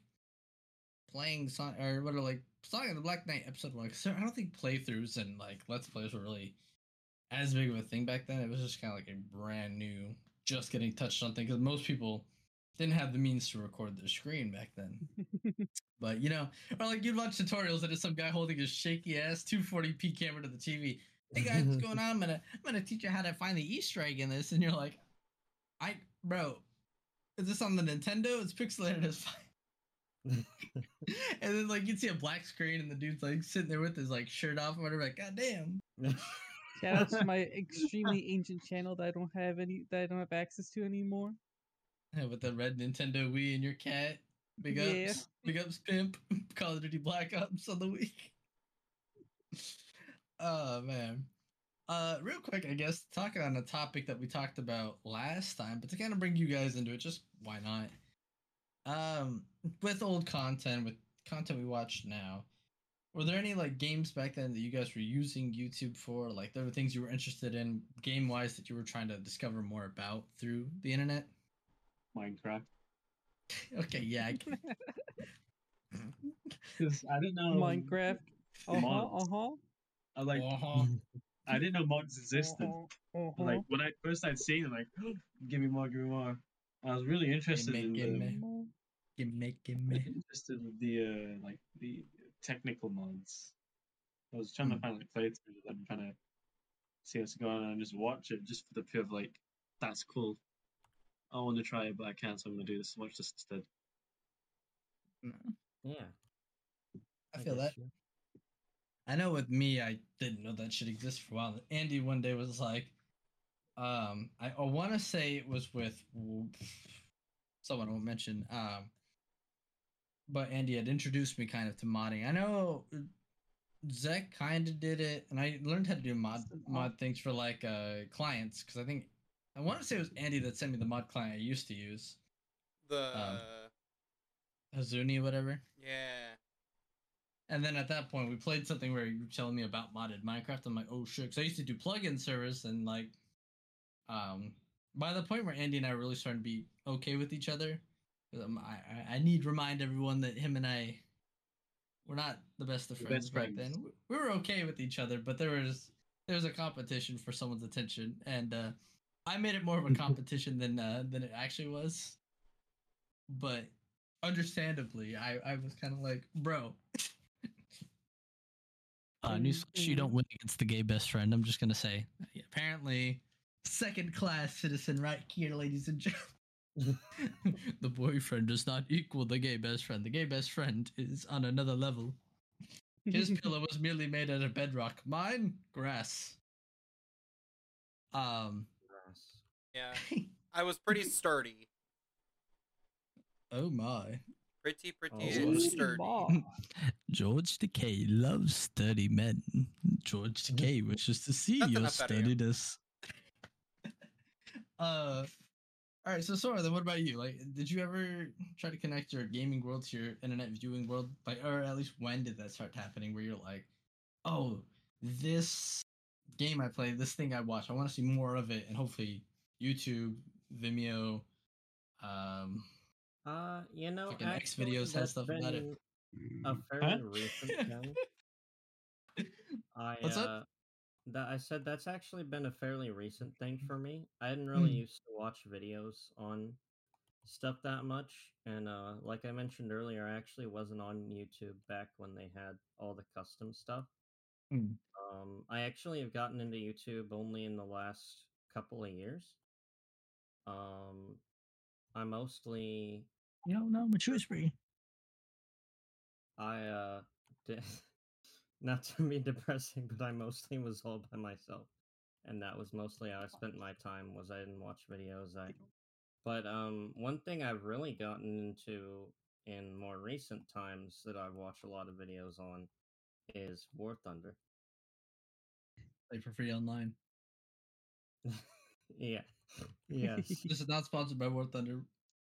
playing Sonic or what are like Sonic and the Black Knight episode one. Because I don't think playthroughs and like let's plays were really as big of a thing back then. It was just kind of like a brand new, just getting touched on thing. Because most people didn't have the means to record their screen back then. But you know, or like you'd watch tutorials and it's some guy holding his shaky ass 240p camera to the TV. Hey guys, what's <laughs> going on? I'm gonna I'm gonna teach you how to find the Easter egg in this, and you're like, I bro, is this on the Nintendo? It's pixelated as fine. <laughs> and then like you'd see a black screen and the dude's like sitting there with his like shirt off or whatever. Like, god damn. Shout out to my extremely ancient channel that I don't have any that I don't have access to anymore. <laughs> with the red Nintendo Wii and your cat. Big ups. Yeah. Big ups, pimp. <laughs> Call of Duty Black Ops on the week. <laughs> oh man. Uh real quick, I guess, talking on a topic that we talked about last time, but to kind of bring you guys into it, just why not? Um, with old content, with content we watch now, were there any like games back then that you guys were using YouTube for? Like there were things you were interested in game wise that you were trying to discover more about through the internet? Minecraft. Okay, yeah. I can- <laughs> Because I didn't know Minecraft. Uh huh. Uh huh. I like Uh-huh. I didn't know mods existed. Uh-huh. But, Like when I first started seeing it, like <gasps> give me more, give me more. I was really interested me, in give the, me. Gimme, gimme. <laughs> interested with the uh, like the technical mods. I was trying to Hmm. find like playthroughs and trying to see what's going on and just watch it just for the pure of like that's cool. I want to try it, but I can't, so I'm gonna do this. Watch this instead. Yeah. I feel that. you- I know with me, I didn't know that shit existed for a while. Andy one day was like, um, I, I want to say it was with someone I won't mention, um, but Andy had introduced me kind of to modding. I know Zek kind of did it, and I learned how to do mod mod things for like uh clients because I think I want to say it was Andy that sent me the mod client I used to use, The Um, Huzuni whatever. yeah. And then at that point, we played something where you were telling me about modded Minecraft. I'm like, oh shit! Because I used to do plugin service, and like, um, by the point where Andy and I were really starting to be okay with each other, 'cause, um, I, I I need to remind everyone that him and I, we're not the best of friends best back friends. then. We were okay with each other, but there was there was a competition for someone's attention, and uh, I made it more of a competition than uh, than it actually was. But understandably, I I was kind of like, bro. Uh, newsflash, you don't win against the gay best friend. I'm just gonna say. Apparently, second class citizen right here, ladies and gentlemen. <laughs> the boyfriend does not equal the gay best friend. The gay best friend is on another level. His <laughs> pillow was merely made out of bedrock. Mine, grass. Um. Yeah, <laughs> I was pretty sturdy, oh my. pretty pretty Oh, and Ooh, sturdy. <laughs> George Decay loves sturdy men. George Decay wishes to see That's your enough out of him. steadiness. uh, all right. So, Sora, then what about you? Like, did you ever try to connect your gaming world to your internet viewing world? Like, or at least when did that start happening? Where you're like, oh, this game I play, this thing I watch, I want to see more of it, and hopefully YouTube, Vimeo, um, Uh, you know, Fucking X actually, videos has that's stuff about it. A fairly recent <laughs> thing. I What's up? uh, that I said that's actually been a fairly recent thing for me. I didn't really Mm. used to watch videos on stuff that much, and uh, like I mentioned earlier, I actually wasn't on YouTube back when they had all the custom stuff. Mm. Um, I actually have gotten into YouTube only in the last couple of years. Um, I mostly you don't know, mature spree. I uh did, <laughs> not to be depressing, but I mostly was all by myself, and that was mostly how I spent my time. Was I didn't watch videos. I, but um, one thing I've really gotten into in more recent times that I've watched a lot of videos on is War Thunder. Play for free online. <laughs> yeah, yes. This is not sponsored by War Thunder.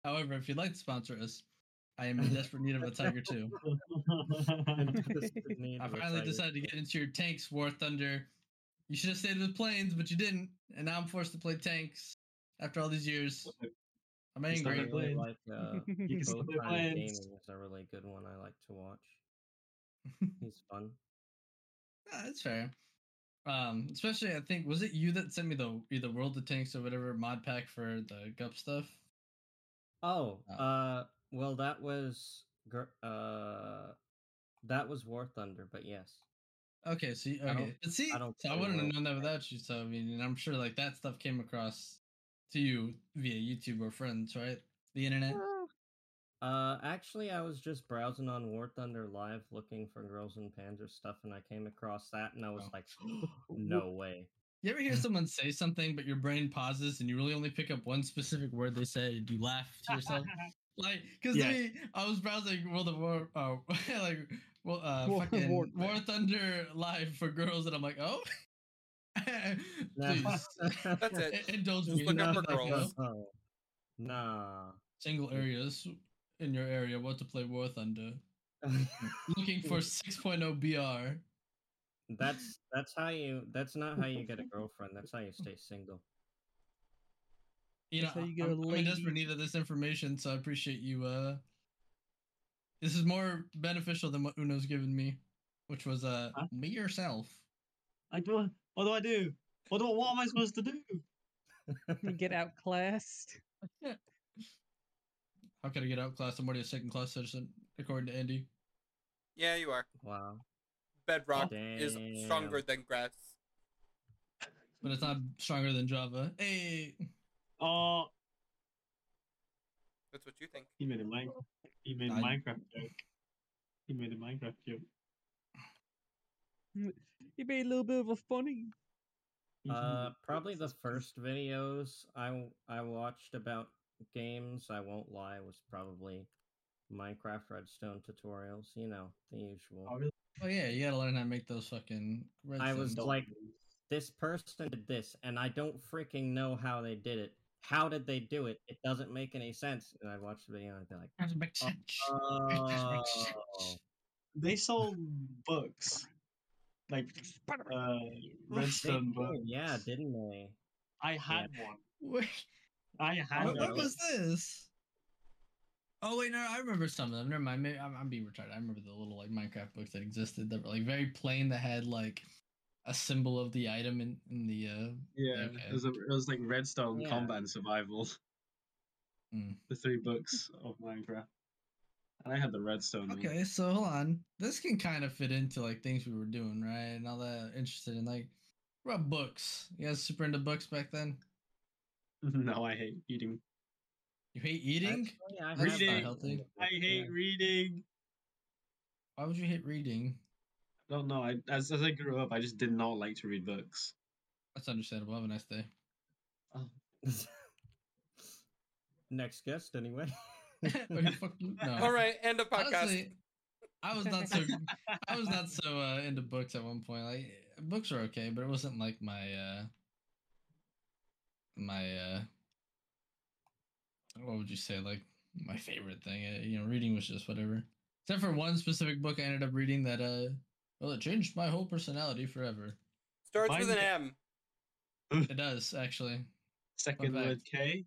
However, if you'd like to sponsor us, I am in desperate need of a Tiger 2. <laughs> I finally decided to get into your tanks, War Thunder. You should have stayed with planes, but you didn't, and now I'm forced to play tanks after all these years. I'm You I angry. really like uh, <laughs> You can still play planes. gaming is a really good one. I like to watch. <laughs> He's fun. Ah, that's fair. Um, especially I think was it you that sent me the either World of Tanks or whatever mod pack for the Gup stuff? Oh, Oh. uh, well, that was uh, that was War Thunder, but yes. Okay, so you, okay, but see, I don't so I wouldn't have known that without you. So I mean, and I'm sure like that stuff came across to you via YouTube or friends, right? The internet. Uh, actually, I was just browsing on War Thunder Live looking for Girls and Panzer stuff, and I came across that, and I was Oh. like, <gasps> "No way!" You ever hear <laughs> someone say something, but your brain pauses and you really only pick up one specific word they said, and you laugh to yourself? <laughs> like, because Yes. me, I was browsing World of War, uh, <laughs> like, well, uh, War- fucking War- War, Thunder live for girls, and I'm like, oh, please That's it. i- indulge Just me. look in up for that, you know, girls. No. Nah. Single areas in your area. What to play War Thunder? <laughs> Looking for 6.0 BR. that's that's how you. That's not how you get a <laughs> girlfriend. That's how you stay single. You know, you get I'm, a I'm in desperate need of this information, so I appreciate you. Uh, this is more beneficial than what Uno's given me, which was uh, Huh? me yourself. I do. What do I do? What do? What am I supposed to do? <laughs> Get outclassed. How can I get outclassed? I'm already a second class citizen, according to Andy. Yeah, you are. Wow. Bedrock is stronger than grass. But it's not stronger than Java. Hey, Oh, That's what you think. he made a Mine. He made a I- Minecraft joke. He made a Minecraft joke. He made a little bit of a funny. Uh, probably the first videos I I watched about games. I won't lie, was probably Minecraft Redstone tutorials. You know the usual. Oh, really? oh yeah, you gotta learn how to make those fucking. Red I was things. like, this person did this, and I don't freaking know how they did it. How did they do it? It doesn't make any sense. And I'd watch the video and I'd be like, Doesn't make sense. <laughs> oh. they sold books like uh redstone They did, books. yeah, didn't they? I had one. Wait, I had what, what was this? Oh wait, no, I remember some of them. Never mind. Maybe I'm, I'm being retarded. I remember the little like Minecraft books that existed that were like very plain that had like a symbol of the item in, in the uh Yeah, Okay. it was, a, it was like Redstone Yeah. Combat and Survival. <laughs> Mm. The three books of Minecraft. And I had the Redstone one. Okay, so hold on. This can kind of fit into like things we were doing, right? And all that interested in like what about books? You guys super into books back then? <laughs> no, I hate eating. You hate eating? Actually, I That's not Reading. healthy. I hate reading. Why would you hate reading? I don't know. I as, as I grew up, I just did not like to read books. That's understandable. Have a nice day. <laughs> Next guest, anyway. <laughs> Fuck you? No. All right, end of podcast. Honestly, I was not so I was not so uh, into books at one point. Like books are okay, but it wasn't like my uh my uh what would you say like my favorite thing. Uh, you know, reading was just whatever. Except for one specific book I ended up reading that uh well it changed my whole personality forever. Starts with an M. It does actually. Second fact. word K.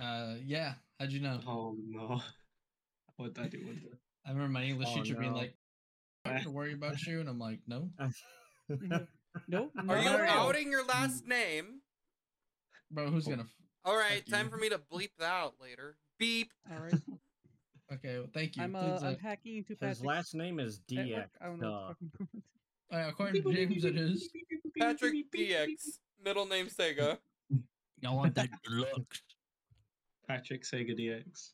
Uh yeah, how'd you know? Oh no. <laughs> What did I do? What did I remember my English Oh, teacher being like, "I'm not gonna worry about you," and I'm like, "No, <laughs> Nope. Are you at outing your last name? Bro, who's gonna?" F- All right, time you. for me to bleep that out later. Beep. All right. <laughs> Okay, well, thank you. I'm uh, Please, uh, I'm hacking into His Patrick's last name is <laughs> network. DX. I don't know. duh. what the fucking- <laughs> uh, according to James, it is. Patrick DX. Middle name Sega. Y'all want that deluxe? Patrick Sega DX.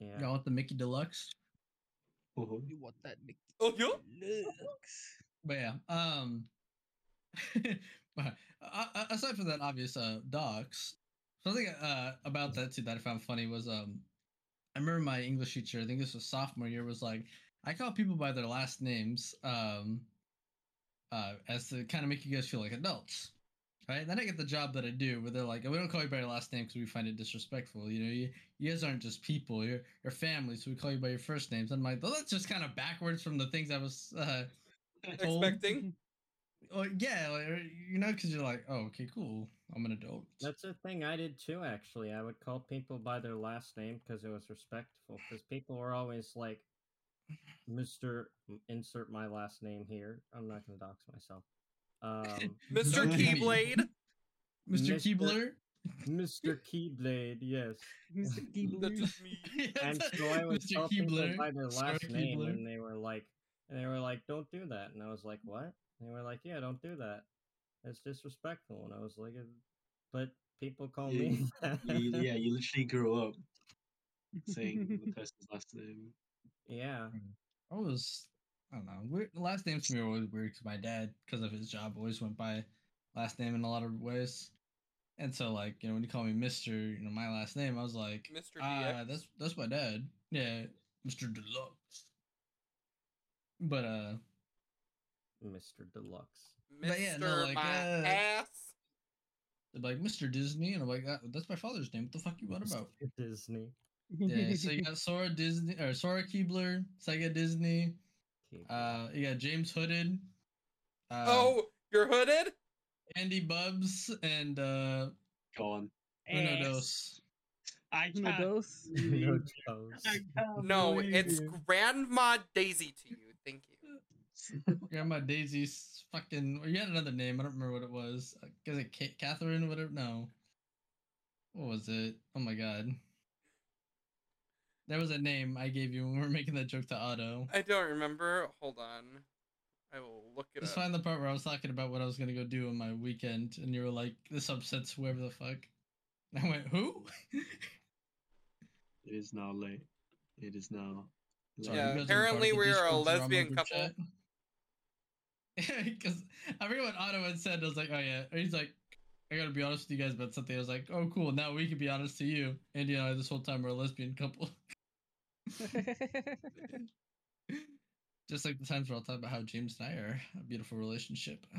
Yeah. Y'all want the Mickey Deluxe? Oh, You want that Mickey Oh, yeah. Lux. But yeah, um, but uh, aside from that obvious uh docs, something uh about that too that I found funny was um, I remember my English teacher, I think this was sophomore year, was like, I call people by their last names, um, uh, as to kind of make you guys feel like adults. Right, then I get the job that I do, where they're like, "We don't call you by your last name because we find it disrespectful." You know, you, you guys aren't just people; you're you're family, so we call you by your first names. I'm like, "Well, that's just kind of backwards from the things I was uh, <laughs> told." Expecting. Well, yeah, like, or- you know, because you're like, oh, okay, cool. I'm an adult. That's a thing I did too, actually. I would call people by their last name because it was respectful. Because people were always like, Mr. Insert my last name here. I'm not going to dox myself. Um, <laughs> Mr. Keyblade. Mr. Mr. Keebler. Mr. Keyblade, yes. <laughs> Mr. <laughs> That's Keebler. And so I would Mr. call people by their Sarah last name, Keebler. and they were like, and they were like, "Don't do that," and I was like, "What?" And they were like, "Yeah, don't do that. It's disrespectful." And I was like, "Uh, "But people call me." you, yeah, you literally grew up saying <laughs> the person's last name. yeah. I was, I don't know. Weird. The last names for me were always weird because my dad, because of his job, always went by last name in a lot of ways. And so, like, you know, when you call me Mister, you know, my last name, I was like, Mr. ah, DX. that's that's my dad. Yeah, Mister Deluxe. But uh, Mr. Deluxe. But Mr. yeah, no, like, my uh, ass. they're like Mister Disney, and I'm like, that's my father's name. What the fuck you want about? Mr. Disney. Yeah, so you <laughs> got Sora Disney or Sora Keebler, Sega Disney. Keyblade. Uh, you got James Hooded. Uh, oh, you're hooded? Andy Bubs and uh, Go on. Uno Dos. I Uno can't. dos. No believe- toes. I can't No, it's. Grandma Daisy to you. Thank you. <laughs> Grandma Daisy's fucking. Or you had another name. I don't remember what it was. Uh, Is it Ca- Catherine? Whatever. No. What was it? Oh my god. There was a name I gave you when we were making that joke to Otto. I don't remember. Hold on. I will look it Just up. find the part where I was talking about what I was gonna go do on my weekend, and you were like, "This upsets whoever the fuck." And <laughs> I went, "Who?" <laughs> It is now late. It is now. Sorry, Yeah, you guys are apparently part of the we are a lesbian couple. chat. <laughs> Because I forget what Otto had said. I was like, "Oh yeah," he's like, "I gotta be honest with you guys about something." I was like, "Oh cool, now we can be honest to you." Andy and I this whole time we're a lesbian couple. <laughs> Just like the times where I'll talk about how James and I are a beautiful relationship. <sighs>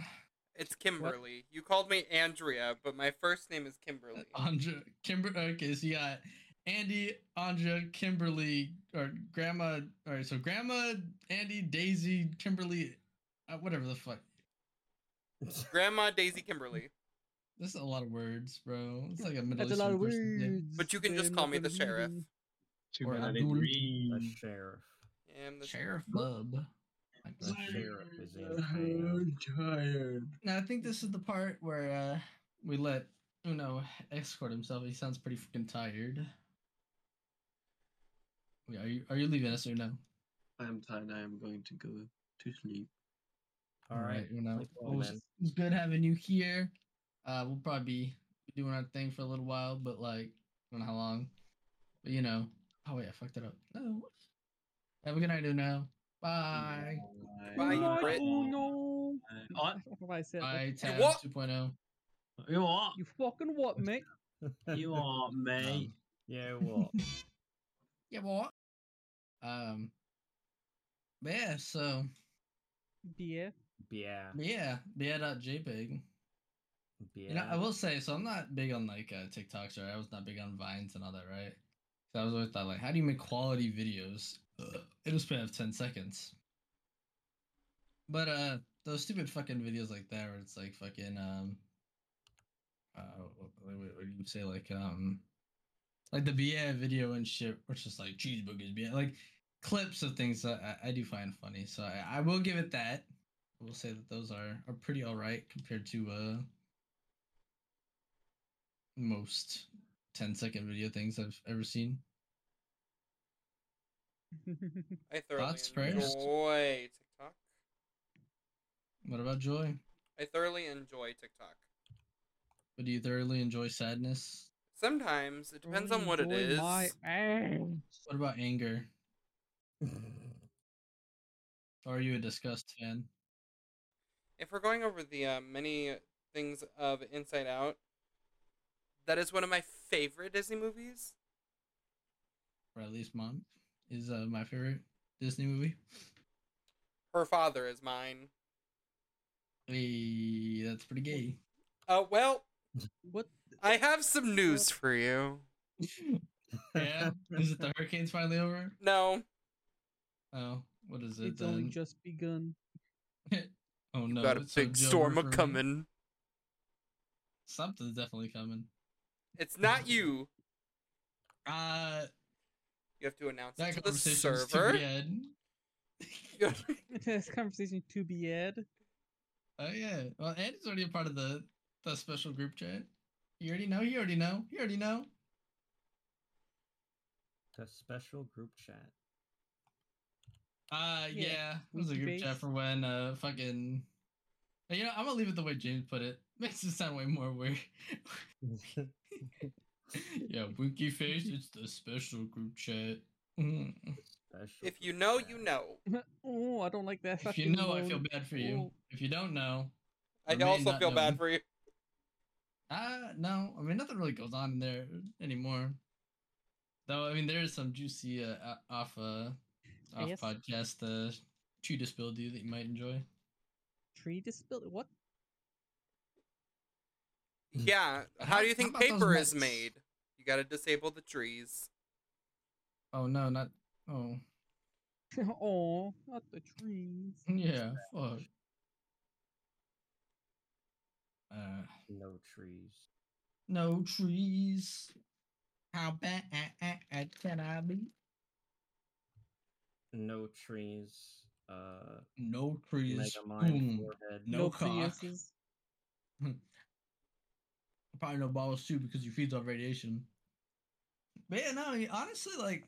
It's Kimberly. You called me Andrea, but my first name is Kimberly. <laughs> Andre, Kimber. Okay, so you got Andy, Andrea, Kimberly, or Grandma. All right, so Grandma, Andy, Daisy, Kimberly, uh, whatever the fuck. Grandma Daisy Kimberly. <laughs> This is a lot of words, bro. It's like a Middle That's a lot of Eastern person's words. But you can just call me the gonna read sheriff. them. Too Or bad I Abdul. didn't The read. sheriff. I am the Sheriff Bub. Like The that. sheriff is in town. tired. Now I think this is the part where uh, we let Uno escort himself. He sounds pretty freaking tired. Wait, are you are you leaving us or no? I am tired. I am going to go to sleep. All right. Uno. sleep well, Well, it's, man. it's good having you here. Uh, we'll probably be doing our thing for a little while, but like, I don't know how long. But you know. Oh wait, I fucked it up. No. Have a good night, Uno. Bye. Bye, Oh my- Brit. oh no. I don't know why I said. Bye, Tabs what? 2.0. you what? You fucking what, mate? You are, <laughs> mate. Yeah, well, <laughs> Yeah, what? Um. but Yeah, so Yeah. Yeah, but yeah, yeah.jpg. yeah. You know, I will say, so I'm not big on like uh, TikToks or I was not big on Vines and all that, right? So I was always thought like, how do you make quality videos in a span of ten seconds? But uh, those stupid fucking videos like that, where it's like fucking um, uh, what, what, what do you say like um, like the BA video and shit, which is like cheeseburgers, BA, like clips of things that I, I do find funny. So I, I will give it that. I will say that those are are pretty all right compared to uh most 10 second video things I've ever seen. <laughs> I thoroughly Thoughts first? enjoy TikTok. What about joy? I thoroughly enjoy TikTok. But do you thoroughly enjoy sadness? Sometimes it depends on what it is. My. What about anger? Are you a disgust fan? If we're going over the uh, many things of Inside Out, that is one of my favorite Disney movies. Or at least mom is uh, my favorite Disney movie. Her father is mine. Hey, that's pretty gay. Uh, well, What? I have some news for you. <laughs> yeah? Is it the hurricane's finally over? No, Oh, what is it It's only just begun. Oh no, got a it's big Joe storm for a me. coming. Something's definitely coming. It's not <laughs> you. Uh, You have to announce that it to the conversation's server. be <laughs> had. You <laughs> have to- this conversation to be had. Oh yeah. Well, Andy's already a part of the the special group chat. You already know. You already know. You already know. the special group chat. Uh, yeah. Yeah, It was a wiki group chat for when uh fucking. You know, I'm gonna leave it the way James put it. <laughs> Makes it sound way more weird. <laughs> yeah, Winky Face. It's the special group chat. Mhm. special if you know, chat. you know. <laughs> oh, I don't like that. If you fucking know, I feel bad for you. Oh. If you don't know, I Or may also not feel know. bad for you. Uh no, I mean nothing really goes on in there anymore. Though I mean there is some juicy uh, o- off off Yes. podcast uh tree disability that you might enjoy. Tree disability. What? Yeah. How- How do you think paper is made? You gotta disable the trees. Oh no, not oh <laughs> oh, not the trees. <laughs> yeah, fuck. Uh no trees. no trees. How bad can I be? No trees. Uh, No trees. Boom. forehead. No cock. Probably no balls too because you feeds off radiation. But yeah, no, I mean, honestly, like,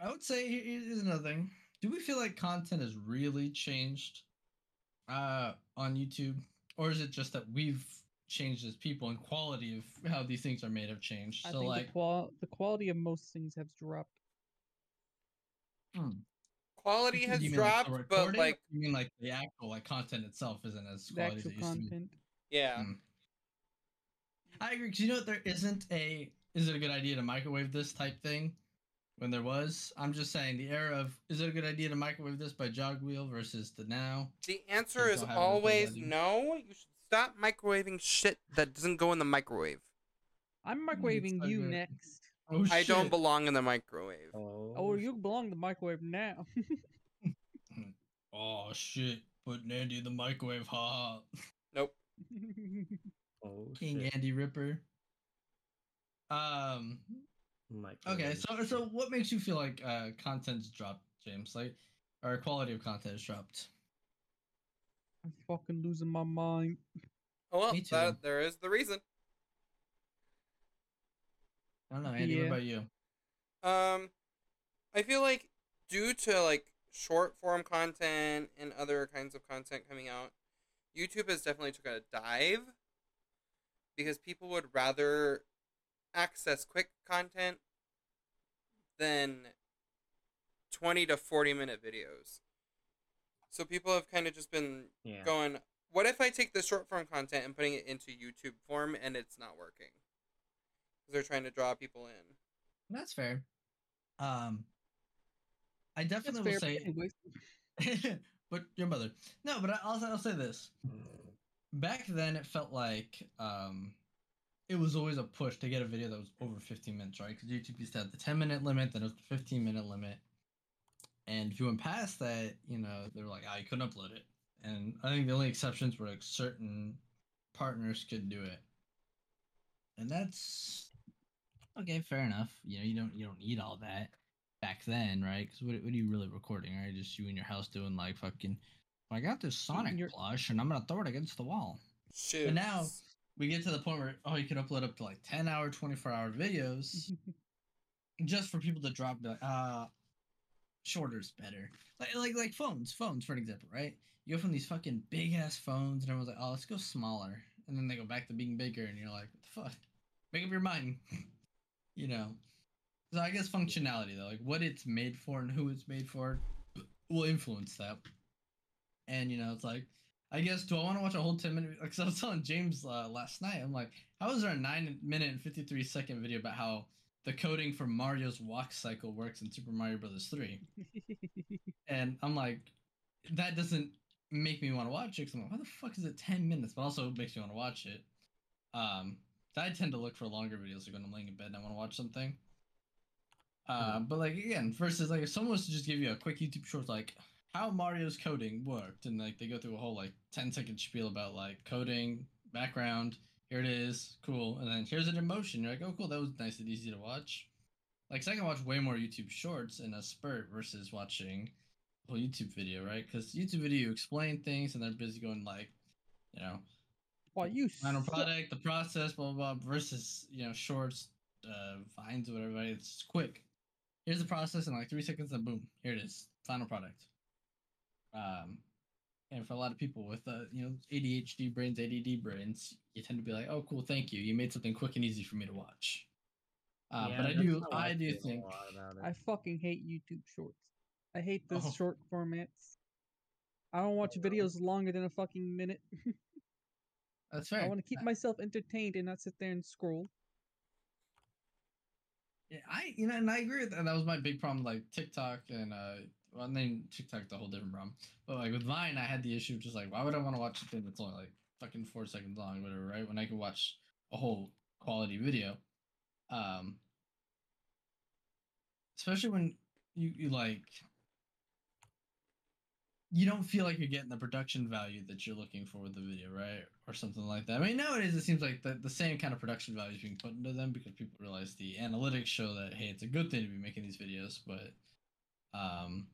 I would say here- here's another thing. Do we feel like content has really changed uh, on YouTube, or is it just that we've changed as people and quality of how these things are made have changed? I so, think like, the, qual- the quality of most things has dropped. Hmm, Quality you has mean, like, dropped, the but like, you mean like the actual like content itself isn't as quality as actual it used to be? content. yeah. Mm. I agree. Cause you know what? There isn't a. Is it a good idea to microwave this type thing? When there was, I'm just saying the era of is it a good idea to microwave this by jog wheel versus the now? The answer is don't have it as always good as you. no. You should stop microwaving shit that doesn't go in the microwave. I'm microwaving you next. Oh, I don't belong in the microwave. Oh, Oh, you belong to the microwave now. <laughs> Oh shit! Put Andy in the microwave, ha! Nope. <laughs> oh King shit. Andy Ripper. Um. Okay, so so what makes you feel like uh content's dropped, James? Like, or quality of content is dropped? I'm fucking losing my mind. Oh well, Me too. that, there is the reason. I don't know, Andy. Yeah. What about you? Um, I feel like due to like short form content and other kinds of content coming out, YouTube has definitely took a dive because people would rather access quick content than 20 to 40 minute videos. So people have kind of just been Yeah. going, what if I take the short form content and putting it into YouTube form and it's not working? Because they're trying to draw people in. That's fair. Um, I definitely fair. will say, <laughs> but your mother. No, but I- I'll I'll say this. Back then, it felt like um, it was always a push to get a video that was over 15 minutes, right? Because YouTube used to have the 10 minute limit, then it was the 15 minute limit, and if you went past that, you know, they were like, "Ah, you couldn't upload it." And I think the only exceptions were like certain partners could do it, and that's okay. Fair enough. You know, you don't you don't need all that back then, right? Because what, what are you really recording, right? Just you in your house doing like fucking. I got this Sonic your- plush, and I'm gonna throw it against the wall. Shoot. But now we get to the point where oh, you can upload up to like 10 hour, 24 hour videos <laughs> just for people to drop the uh shorter's better. Like like like phones, phones for an example, right? You go from these fucking big ass phones, and everyone's like, oh, let's go smaller, and then they go back to being bigger, and you're like, what the fuck? Make up your mind, <laughs> you know. So I guess functionality though, like what it's made for and who it's made for, will influence that. And you know, it's like I guess do I want to watch a whole ten minute? Because I was telling James uh, last night, I'm like, how is there a nine minute and fifty three second video about how the coding for Mario's walk cycle works in Super Mario Brothers three? <laughs> And I'm like, that doesn't make me want to watch it. Cause I'm like, why the fuck is it ten minutes? But also it makes me want to watch it. Um, I tend to look for longer videos like when I'm laying in bed and I want to watch something. Uh, but like again, versus like if someone was to just give you a quick YouTube short like how Mario's coding worked, and like they go through a whole like 10 second spiel about like coding, background, here it is, cool, and then here's an emotion. You're like, oh cool, that was nice and easy to watch. Like, so I can watch way more YouTube shorts in a spurt versus watching a whole YouTube video, right? Because YouTube video you explain things, and they're busy going like, you know, Why you final suck. product, the process, blah blah blah, versus you know shorts, uh, vines, or whatever. It's quick. Here's the process in like three seconds, and boom, here it is, final product. Um, and for a lot of people with uh, you know ADHD brains, ADD brains, you tend to be like, oh cool, thank you, you made something quick and easy for me to watch. Uh, Yeah, but I do, how I do think lot about it. I fucking hate YouTube shorts. I hate the Oh. short formats. I don't watch videos longer than a fucking minute. <laughs> that's fair. I want to keep myself entertained and not sit there and scroll. Yeah, I you know, and I agree with that. That was my big problem, like TikTok and uh, well, then mean TikTok's a whole different problem. But like with Vine, I had the issue of just like, why would I want to watch a thing that's only like fucking four seconds long, whatever, right? When I could watch a whole quality video. Um, especially when you you like you don't feel like you're getting the production value that you're looking for with the video, right? Or something like that. I mean, nowadays it seems like the, the same kind of production value is being put into them because people realize the analytics show that hey, it's a good thing to be making these videos, but um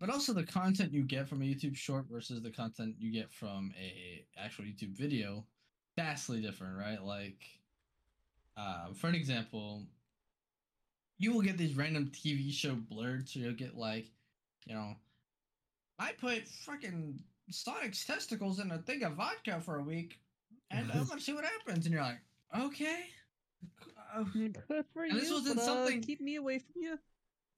but also the content you get from a YouTube short versus the content you get from a actual YouTube video vastly different, right? Like um, for an example, you will get these random TV show blurred, so you'll get like, you know, I put fucking Sonic's testicles in a thing of vodka for a week, and I'm gonna see what happens. And you're like, okay. Uh, <laughs> Good for And this wasn't uh, something- Keep me away from you.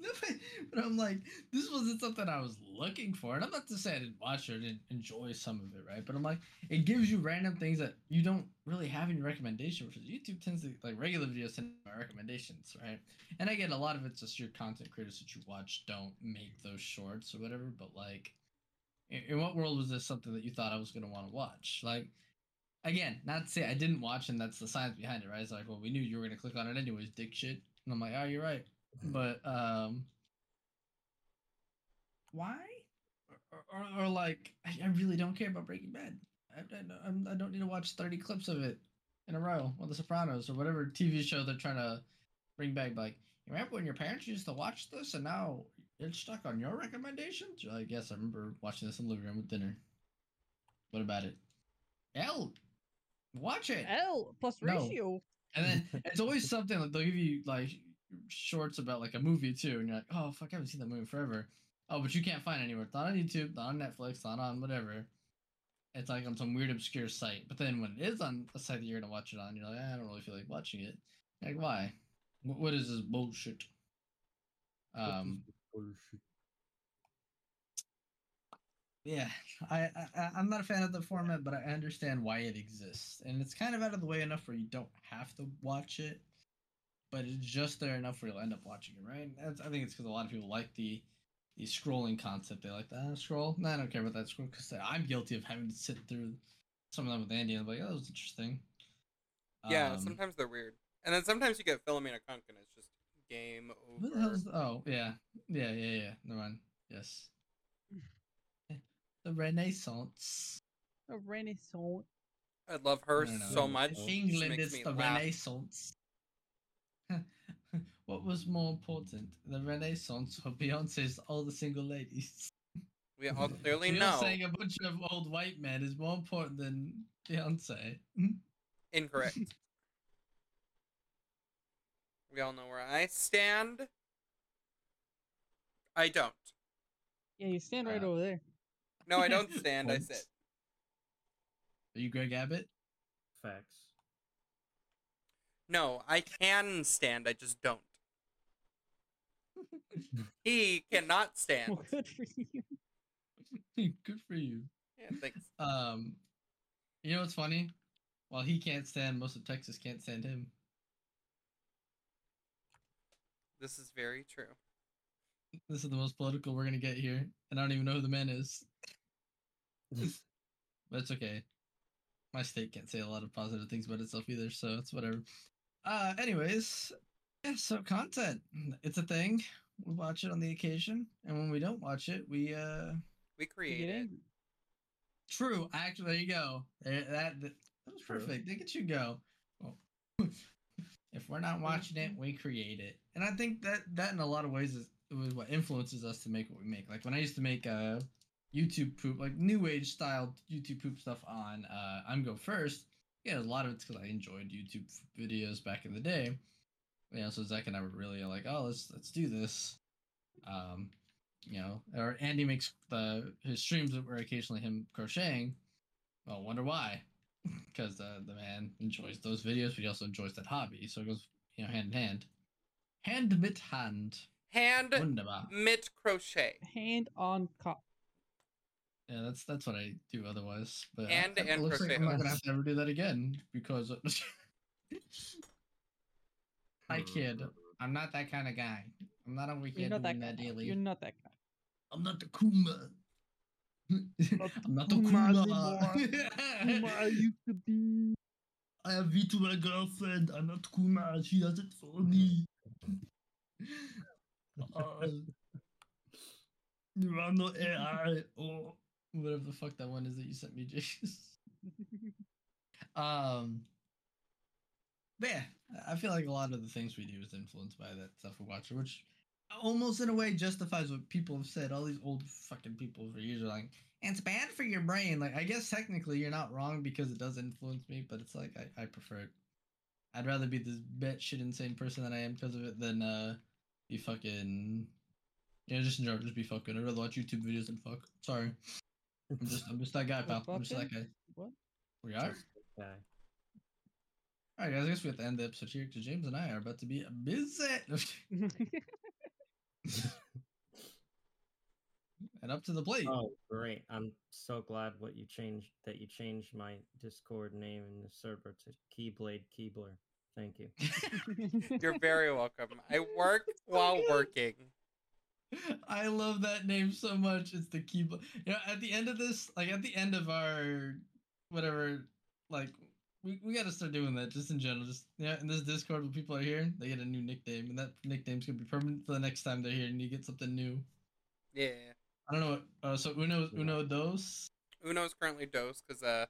<laughs> but I'm like, this wasn't something I was looking for. And I'm not to say I didn't watch it, didn't enjoy some of it, right? But I'm like, it gives you random things that you don't really have in your recommendation, because YouTube tends to, like, regular videos tend to my recommendations, right? And I get a lot of it's just your content creators that you watch don't make those shorts or whatever, but like, in, in what world was this something that you thought I was to want to watch? Like, again, not to say I didn't watch, and that's the science behind it, right? It's like, well, we knew you were gonna click on it anyways, dick shit. And I'm like, oh, you're right. But um, why? Or, or, or like, I, I really don't care about Breaking Bad. I, I, don't- I don't need to watch 30 clips of it in a row, or The Sopranos, or whatever TV show they're trying to bring back. Like, you remember when your parents used to watch this, and now it's stuck on your recommendations? You're like, yes, I remember watching this in the living room with dinner. What about it? L, watch it. L plus No. ratio. And then it's always something like they'll give you like shorts about like a movie too, and you're like, oh fuck, I haven't seen that movie forever. Oh, but you can't find it anywhere. It's not on YouTube, not on Netflix, not on whatever. It's like on some weird obscure site. But then when it is on a site that you're gonna watch it on, you're like, "Ah, I don't really feel like watching it. Like, why? Wh- What is this bullshit? Um, yeah, I I- I'm not a fan of the format, but I understand why it exists, and it's kind of out of the way enough where you don't have to watch it, but it's just there enough where you'll end up watching it, right? That's, I think it's because a lot of people like the the scrolling concept. They like that scroll. No, I don't care about that scroll because I'm guilty of having to sit through some of them with Andy, and I'm like, oh, that was interesting. Yeah, Um, sometimes they're weird, and then sometimes you get Philomena Cunk, and it's just game Who the over. hell's oh yeah yeah yeah yeah never mind yes the Renaissance. The renaissance. I love her No, no, no. so much. She England, makes it's the laugh. Renaissance. What was more important, the Renaissance or Beyonce's All the Single Ladies? We all <laughs> clearly You're know. saying a bunch of old white men is more important than Beyonce. Incorrect. <laughs> we all know where I stand. I don't. Yeah, you stand right Uh, over there. No, I don't <laughs> stand. I sit. Are you Greg Abbott? Facts. No, I can stand. I just don't. <laughs> He cannot stand. Well, good for you. <laughs> Good for you. Yeah, thanks. Um, you know what's funny? While he can't stand, most of Texas can't stand him. This is very true. This is the most political we're gonna get here, and I don't even know who the man is. <laughs> but it's okay. My state can't say a lot of positive things about itself either, so it's whatever. Uh, anyways, yeah. So content, it's a thing. We watch it on the occasion, and when we don't watch it, we uh. We create get created. True. Actually, there you go. That, that that was True. perfect. Look at you go. Well, <laughs> if we're not watching it, we create it, and I think that that in a lot of ways is was what influences us to make what we make. Like when I used to make uh YouTube poop, like new age style YouTube poop stuff on uh I'm Go First. Yeah, a lot of it's because I enjoyed YouTube videos back in the day. You know, so Zach and I were really like, oh, let's let's do this. Um, you know, or Andy makes the his streams that were occasionally him crocheting. Well, wonder why? <laughs> Because uh, the man enjoys those videos, but he also enjoys that hobby, so it goes you know hand in hand, hand mit hand. Hand Wunderbar. mit crochet. Hand on cock. Yeah, that's that's what I do otherwise. But and I, it and looks like I'm not gonna have to ever do that again because. Hi, <laughs> kid. I'm not that kind of guy. I'm not over You're here not doing that that guy. daily. You're not that guy. I'm not the Kuma. <laughs> I'm not the Kuma Kuma. <laughs> Kuma I used to be. I have V to my girlfriend. I'm not Kuma. She does it for me. Uh, you are no AI or whatever the fuck that one is that you sent me, <laughs> Jace. <laughs> Um, but yeah, I feel like a lot of the things we do is influenced by that stuff we watch, which almost in a way justifies what people have said. All these old fucking people for years are like, it's bad for your brain. Like, I guess technically you're not wrong because it does influence me, but it's like I, I prefer it. I'd rather be this batshit insane person than I am because of it than uh be fucking. Yeah, just in general, just be fucking. I'd rather watch YouTube videos than fuck. Sorry, I'm just I'm just that guy, pal. I'm just that guy. What? We are. Okay. All right, guys. I guess we have to end the episode here because James and I are about to be busy. <laughs> <laughs> and up to the plate. Oh, great! I'm so glad what you changed that you changed my Discord name in the server to Keyblade Keebler. Thank you. <laughs> You're very welcome. I work oh while working. I love that name so much. It's the key. You know, at the end of this, like at the end of our whatever like we, we gotta start doing that just in general. Just yeah, in this Discord when people are here, they get a new nickname, and that nickname's gonna be permanent for the next time they're here, and you get something new. Yeah. I don't know. What, uh, so Uno Uno dos. Uno's currently dose because uh,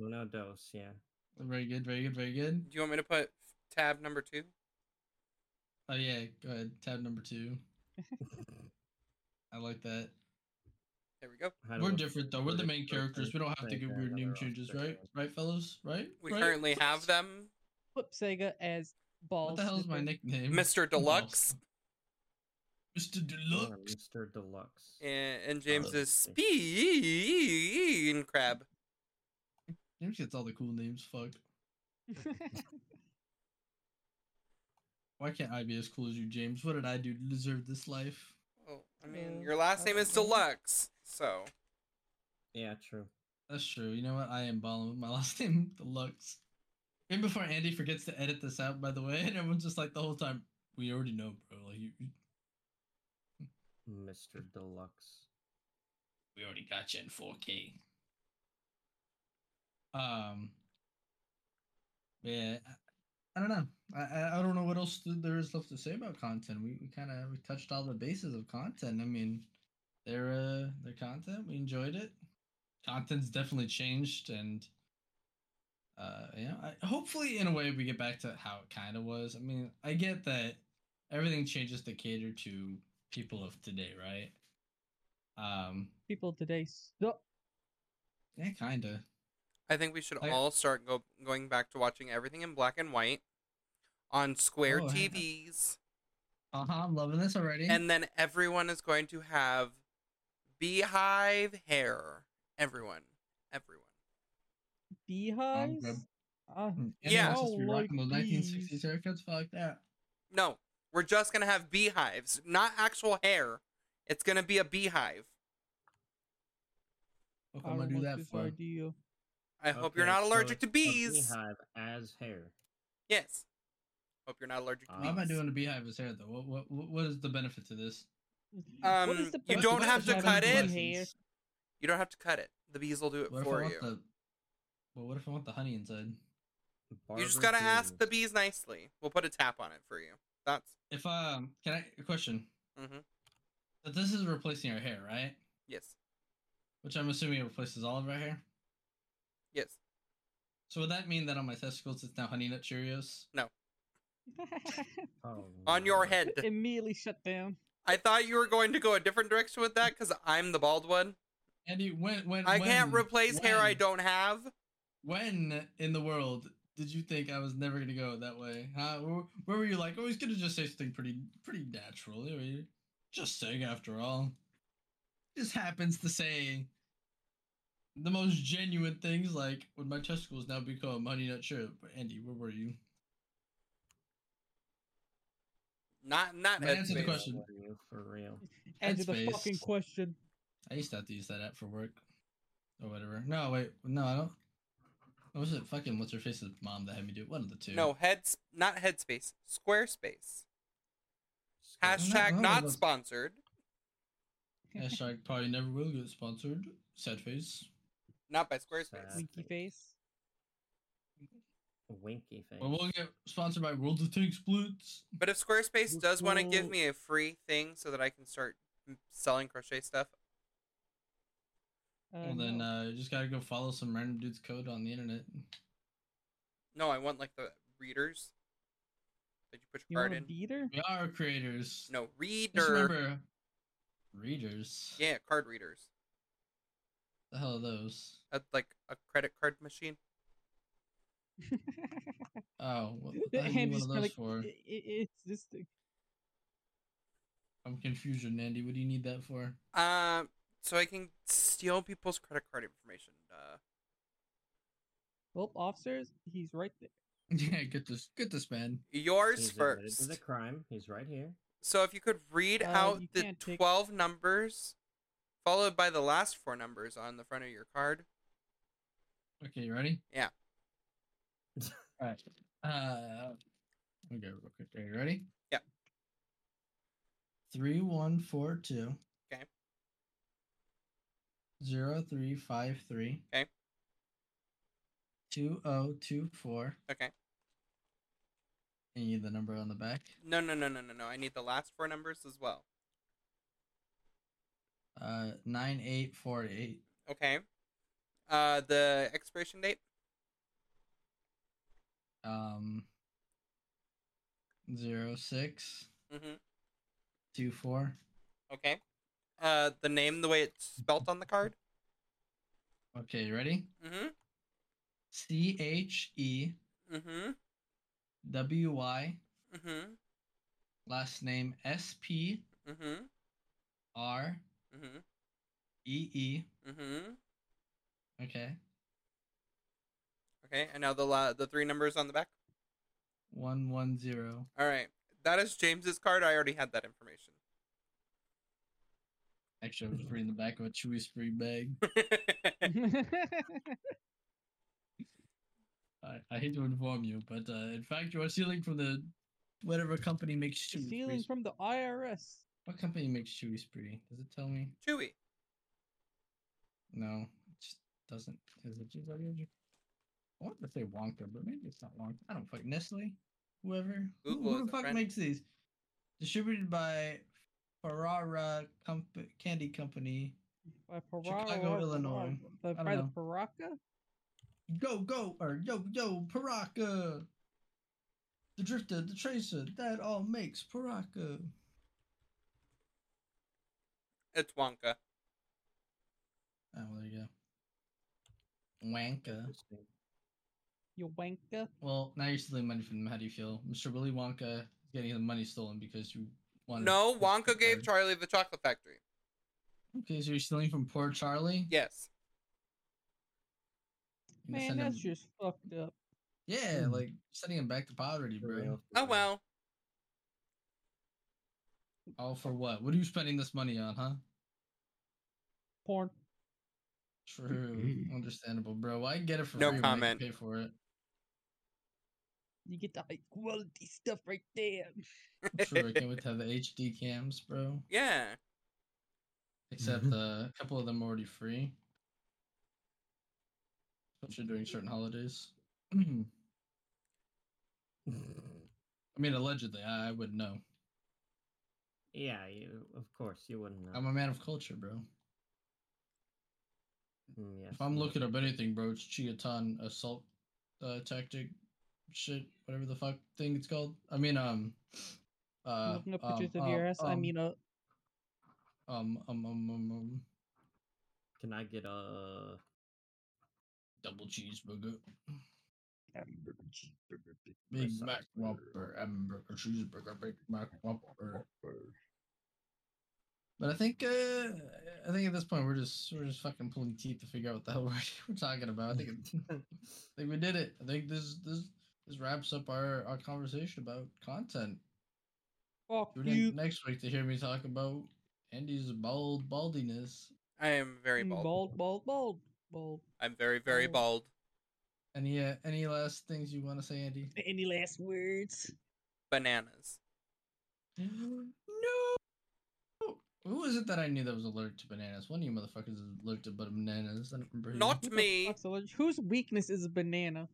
Uno dos, yeah. Very good, very good, very good. do you want me to put tab number two? Oh yeah, go ahead. Tab number two. I like that. There we go. We're we different though. We're the main characters. We don't have to like get weird name changes, right? Right, fellas? Right? We Right? currently have them. Flip Sega as balls. What the hell is my nickname? Mr. Deluxe Mr. Yeah, Deluxe. Mr. Deluxe. and, and James Oh, is. Speed Crab. James gets all the cool names. Fuck. <laughs> Why can't I be as cool as you, James? What did I do to deserve this life? Oh, I mean, Uh, your last name is I don't know. Deluxe, so Yeah, true. That's true. You know what? I am balling with my <laughs> last name, Deluxe. And before Andy forgets to edit this out, by the way, <laughs> and everyone's just like the whole time, we already know, bro. Like you, you- Mr. Deluxe. we already got you in 4K. Um, yeah, I, I don't know. I, I I don't know what else there is left to say about content. We we kind of we touched all the bases of content. I mean, their uh their content, we enjoyed it. Content's definitely changed, and uh, yeah, I, hopefully in a way we get back to how it kind of was. I mean, I get that everything changes to cater to people of today, right? Um, People today suck. yeah, kind of. I think we should I- all start go going back to watching everything in black and white on square Oh. TVs, Uh huh. I'm loving this already. and then everyone is going to have beehive hair. Everyone, everyone. Beehives? Grub. Uh, Yeah. Just be Oh, rocking those like 1960s haircuts. Fuck that. No, we're just gonna have beehives, not actual hair. It's gonna be a beehive. What I am I don't do that for? idea. I hope you're Okay, not so allergic to it's a bees. beehive as hair. Yes. Hope you're not allergic to Uh, bees. Why am I doing a beehive as hair though? What, what what what is the benefit to this? Um, what is the you point don't of have to having cut bee it. hair? You don't have to cut it. The bees will do it What if for I you. the? Well, what if I want the honey inside? You just gotta ask the bees nicely. We'll put a tap on it for you. That's. If um, can I a question? hmm So this is replacing our hair, right? Yes. Which I'm assuming it replaces all of our hair. Yes. So would that mean that on my testicles it's now honey nut Cheerios? Oh, <laughs> On your head. <laughs> Immediately shut down. I thought you were going to go a different direction with that because I'm the bald one. Andy, when when I can't when- replace hair I don't have. When in the world did you think I was never gonna go that way? Huh? Where, where were you like, oh, he's gonna just say something pretty, pretty natural. I mean, Just saying, after all. Just happens to say the most genuine things, like would my testicles now become honey nut syrup. Andy, where were you? Not not Man, answer the question. For real? <laughs> Answer the fucking question. I used to have to use that app for work, or whatever. No, wait, no, I don't. What was it? Fucking what's her face's mom that had me do it? One of the two. No heads, not headspace. Squarespace. not- Hashtag no, not sponsored. Hashtag probably never will get sponsored. Sad face. Not by Squarespace. Sad. Winky face. Winky thing. But we'll get sponsored by World of Tanks Blitz. But if Squarespace Let's does want to give me a free thing so that I can start selling crochet stuff, Uh, well, then uh, you just gotta go follow some random dude's code on the internet. no, I want like the readers that you put you your card want in. beater? We are creators. No Just reader. remember, readers. Yeah, card readers. The hell are those? That's like a credit card machine. <laughs> Oh, what, what the heck just one of those like, for? "I- I- it's this thing. I'm confused, Andy. What do you need that for? Um, so I can steal people's credit card information. Uh, Well, officers, he's right there. <laughs> yeah, get this, get this man. yours He's admitted first. to the crime. He's right here. So if you could read Uh, out the can't take- 12 numbers followed by the last four numbers on the front of your card. Okay, you ready? Yeah. Alright. Uh, okay, real quick. Are you ready? Yeah. Three one four two. Okay. Zero three five three. Okay. 2024. Okay. And you need the number on the back. No, no, no, no, no, no. I need the last four numbers as well. Uh, 9848. Okay. Uh, the expiration date. Um, 06 Mm-hmm. 24. Okay. Uh, the name, the way it's spelt on the card. Okay, you ready? Mm-hmm. C H E Mm-hmm. W Y, Mm-hmm. last name S P Mm-hmm. R Mm-hmm. E E. Mm-hmm. Okay. Okay. And now the la- the three numbers on the back. 110. All right. That is James's card. I already had that information. Actually, I was reading the back of a Chewy Spree bag. <laughs> <laughs> I, I hate to inform you, but uh, in fact, you are stealing from the whatever company makes Chewy Stealing from the IRS. What company makes Chewy Spree? Does it tell me? Chewy. No, it just doesn't. Is it just I want to say Wonka, but maybe it's not Wonka. I don't fuck Nestle, whoever. Who- Google who, is the fuck friend. makes these? Distributed by Ferrara Comp- Candy Company. By Chicago, Paraka, Illinois. By, I don't by the know. Paraka? Go go or yo yo Paraka. The Drifter, the Tracer, that all makes Paraka. It's Wonka. Oh, there you go. Wanka. You wanker. Well, now you're stealing money from them. How do you feel? Mr. Willy Wonka is getting the money stolen because you wanted. No, his Wonka gave card. Charlie the chocolate factory. Okay, so you're stealing from poor Charlie? Yes. You're Man, that's him- just fucked up. Yeah, Hmm. like sending him back to poverty, bro. Oh well. All for what? What are you spending this money on, huh? Porn. True, understandable, bro. I get it for No free when I can comment. Pay for it. You get the high quality stuff right there. True, I can't wait to have the HD cams, bro. yeah. Except uh, a couple of them are already free. Especially during certain holidays. <clears throat> I mean, allegedly, I, I wouldn't know. yeah, you of course you wouldn't know. I'm a man of culture, bro. Mm, yes, If I'm looking up anything, bro, it's Chiatan assault uh, tactic shit, whatever the fuck thing it's called. I mean, um, uh, Looking up um, pictures of um, your ass. I um, mean, uh, um, um, um, um, um, Can I get a double cheeseburger, hamburger, cheeseburger, big Big Mac burger. Whopper, hamburger, cheeseburger, Big Mac Whopper. But I think, uh, I think at this point we're just we're just fucking pulling teeth to figure out what the hell we're, <laughs> we're talking about. I think <laughs> I think we did it. I think this this this wraps up our our conversation about content. Fuck Tune you. in next week to hear me talk about Andy's bald baldiness. I am very bald. Bald, bald, bald, bald. I'm very, very bald. Any uh, any last things you want to say, Andy? Any last words? Bananas. no. Who was it that I knew that was allergic to bananas? One of you motherfuckers is allergic to bananas. I don't remember. Not me. fuck's allergic- Whose weakness is a banana?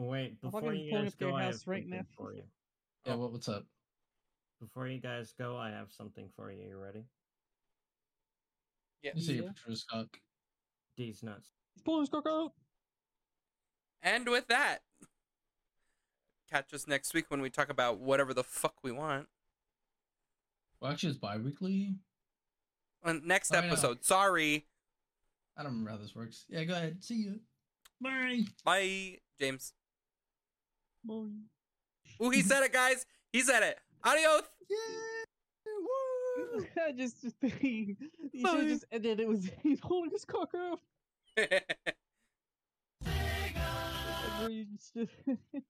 Wait, before you guys go, I have right something now. for you. Yeah, what, what's up? Before you guys go, I have something for you. You ready? Yes. You say Yeah. your Patrice cock. D's nuts. He's pulling his cock out. And with that, catch us next week when we talk about whatever the fuck we want. Well, actually, it's bi-weekly. On next Oh, I know. episode. Sorry. I don't remember how this works. Yeah, go ahead. See you. Bye. Bye, James. Boy. Ooh, he said it, guys. He said it. Adios. Yeah. Woo. <laughs> I just, <laughs> just you should Bye. have just ended it was he's holding his cock out. Bro, you just- <laughs>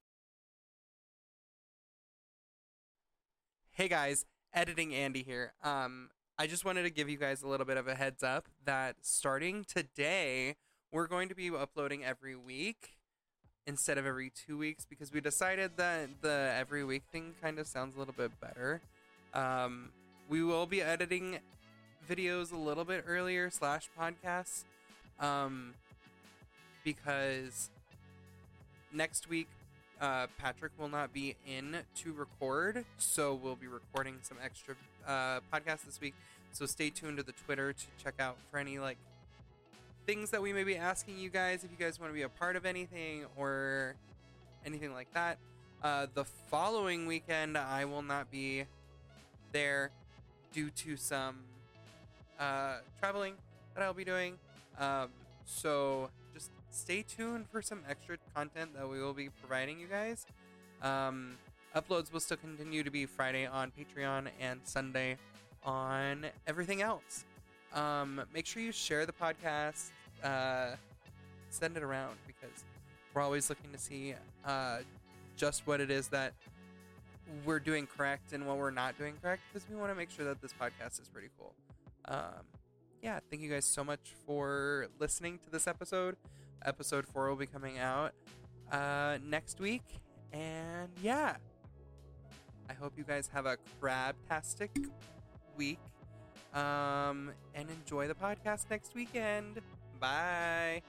hey guys, editing Andy here. Um, I just wanted to give you guys a little bit of a heads up that starting today, we're going to be uploading every week instead of every two weeks because we decided that the every week thing kind of sounds a little bit better. Um, we will be editing videos a little bit earlier slash podcasts, um, because next week, uh, Patrick will not be in to record, so we'll be recording some extra uh, podcasts this week. So stay tuned to the Twitter to check out for any like things that we may be asking you guys if you guys want to be a part of anything or anything like that. Uh, the following weekend, I will not be there due to some uh, traveling that I'll be doing. Um, so just stay tuned for some extra content that we will be providing you guys. Um, uploads will still continue to be Friday on Patreon and Sunday on everything else. Um, make sure you share the podcast, uh, send it around because we're always looking to see uh, just what it is that we're doing correct and what we're not doing correct because we want to make sure that this podcast is pretty cool. Um, yeah, thank you guys so much for listening to this episode. Episode four will be coming out uh, next week, and yeah, I hope you guys have a crabtastic week um, and enjoy the podcast next weekend. Bye.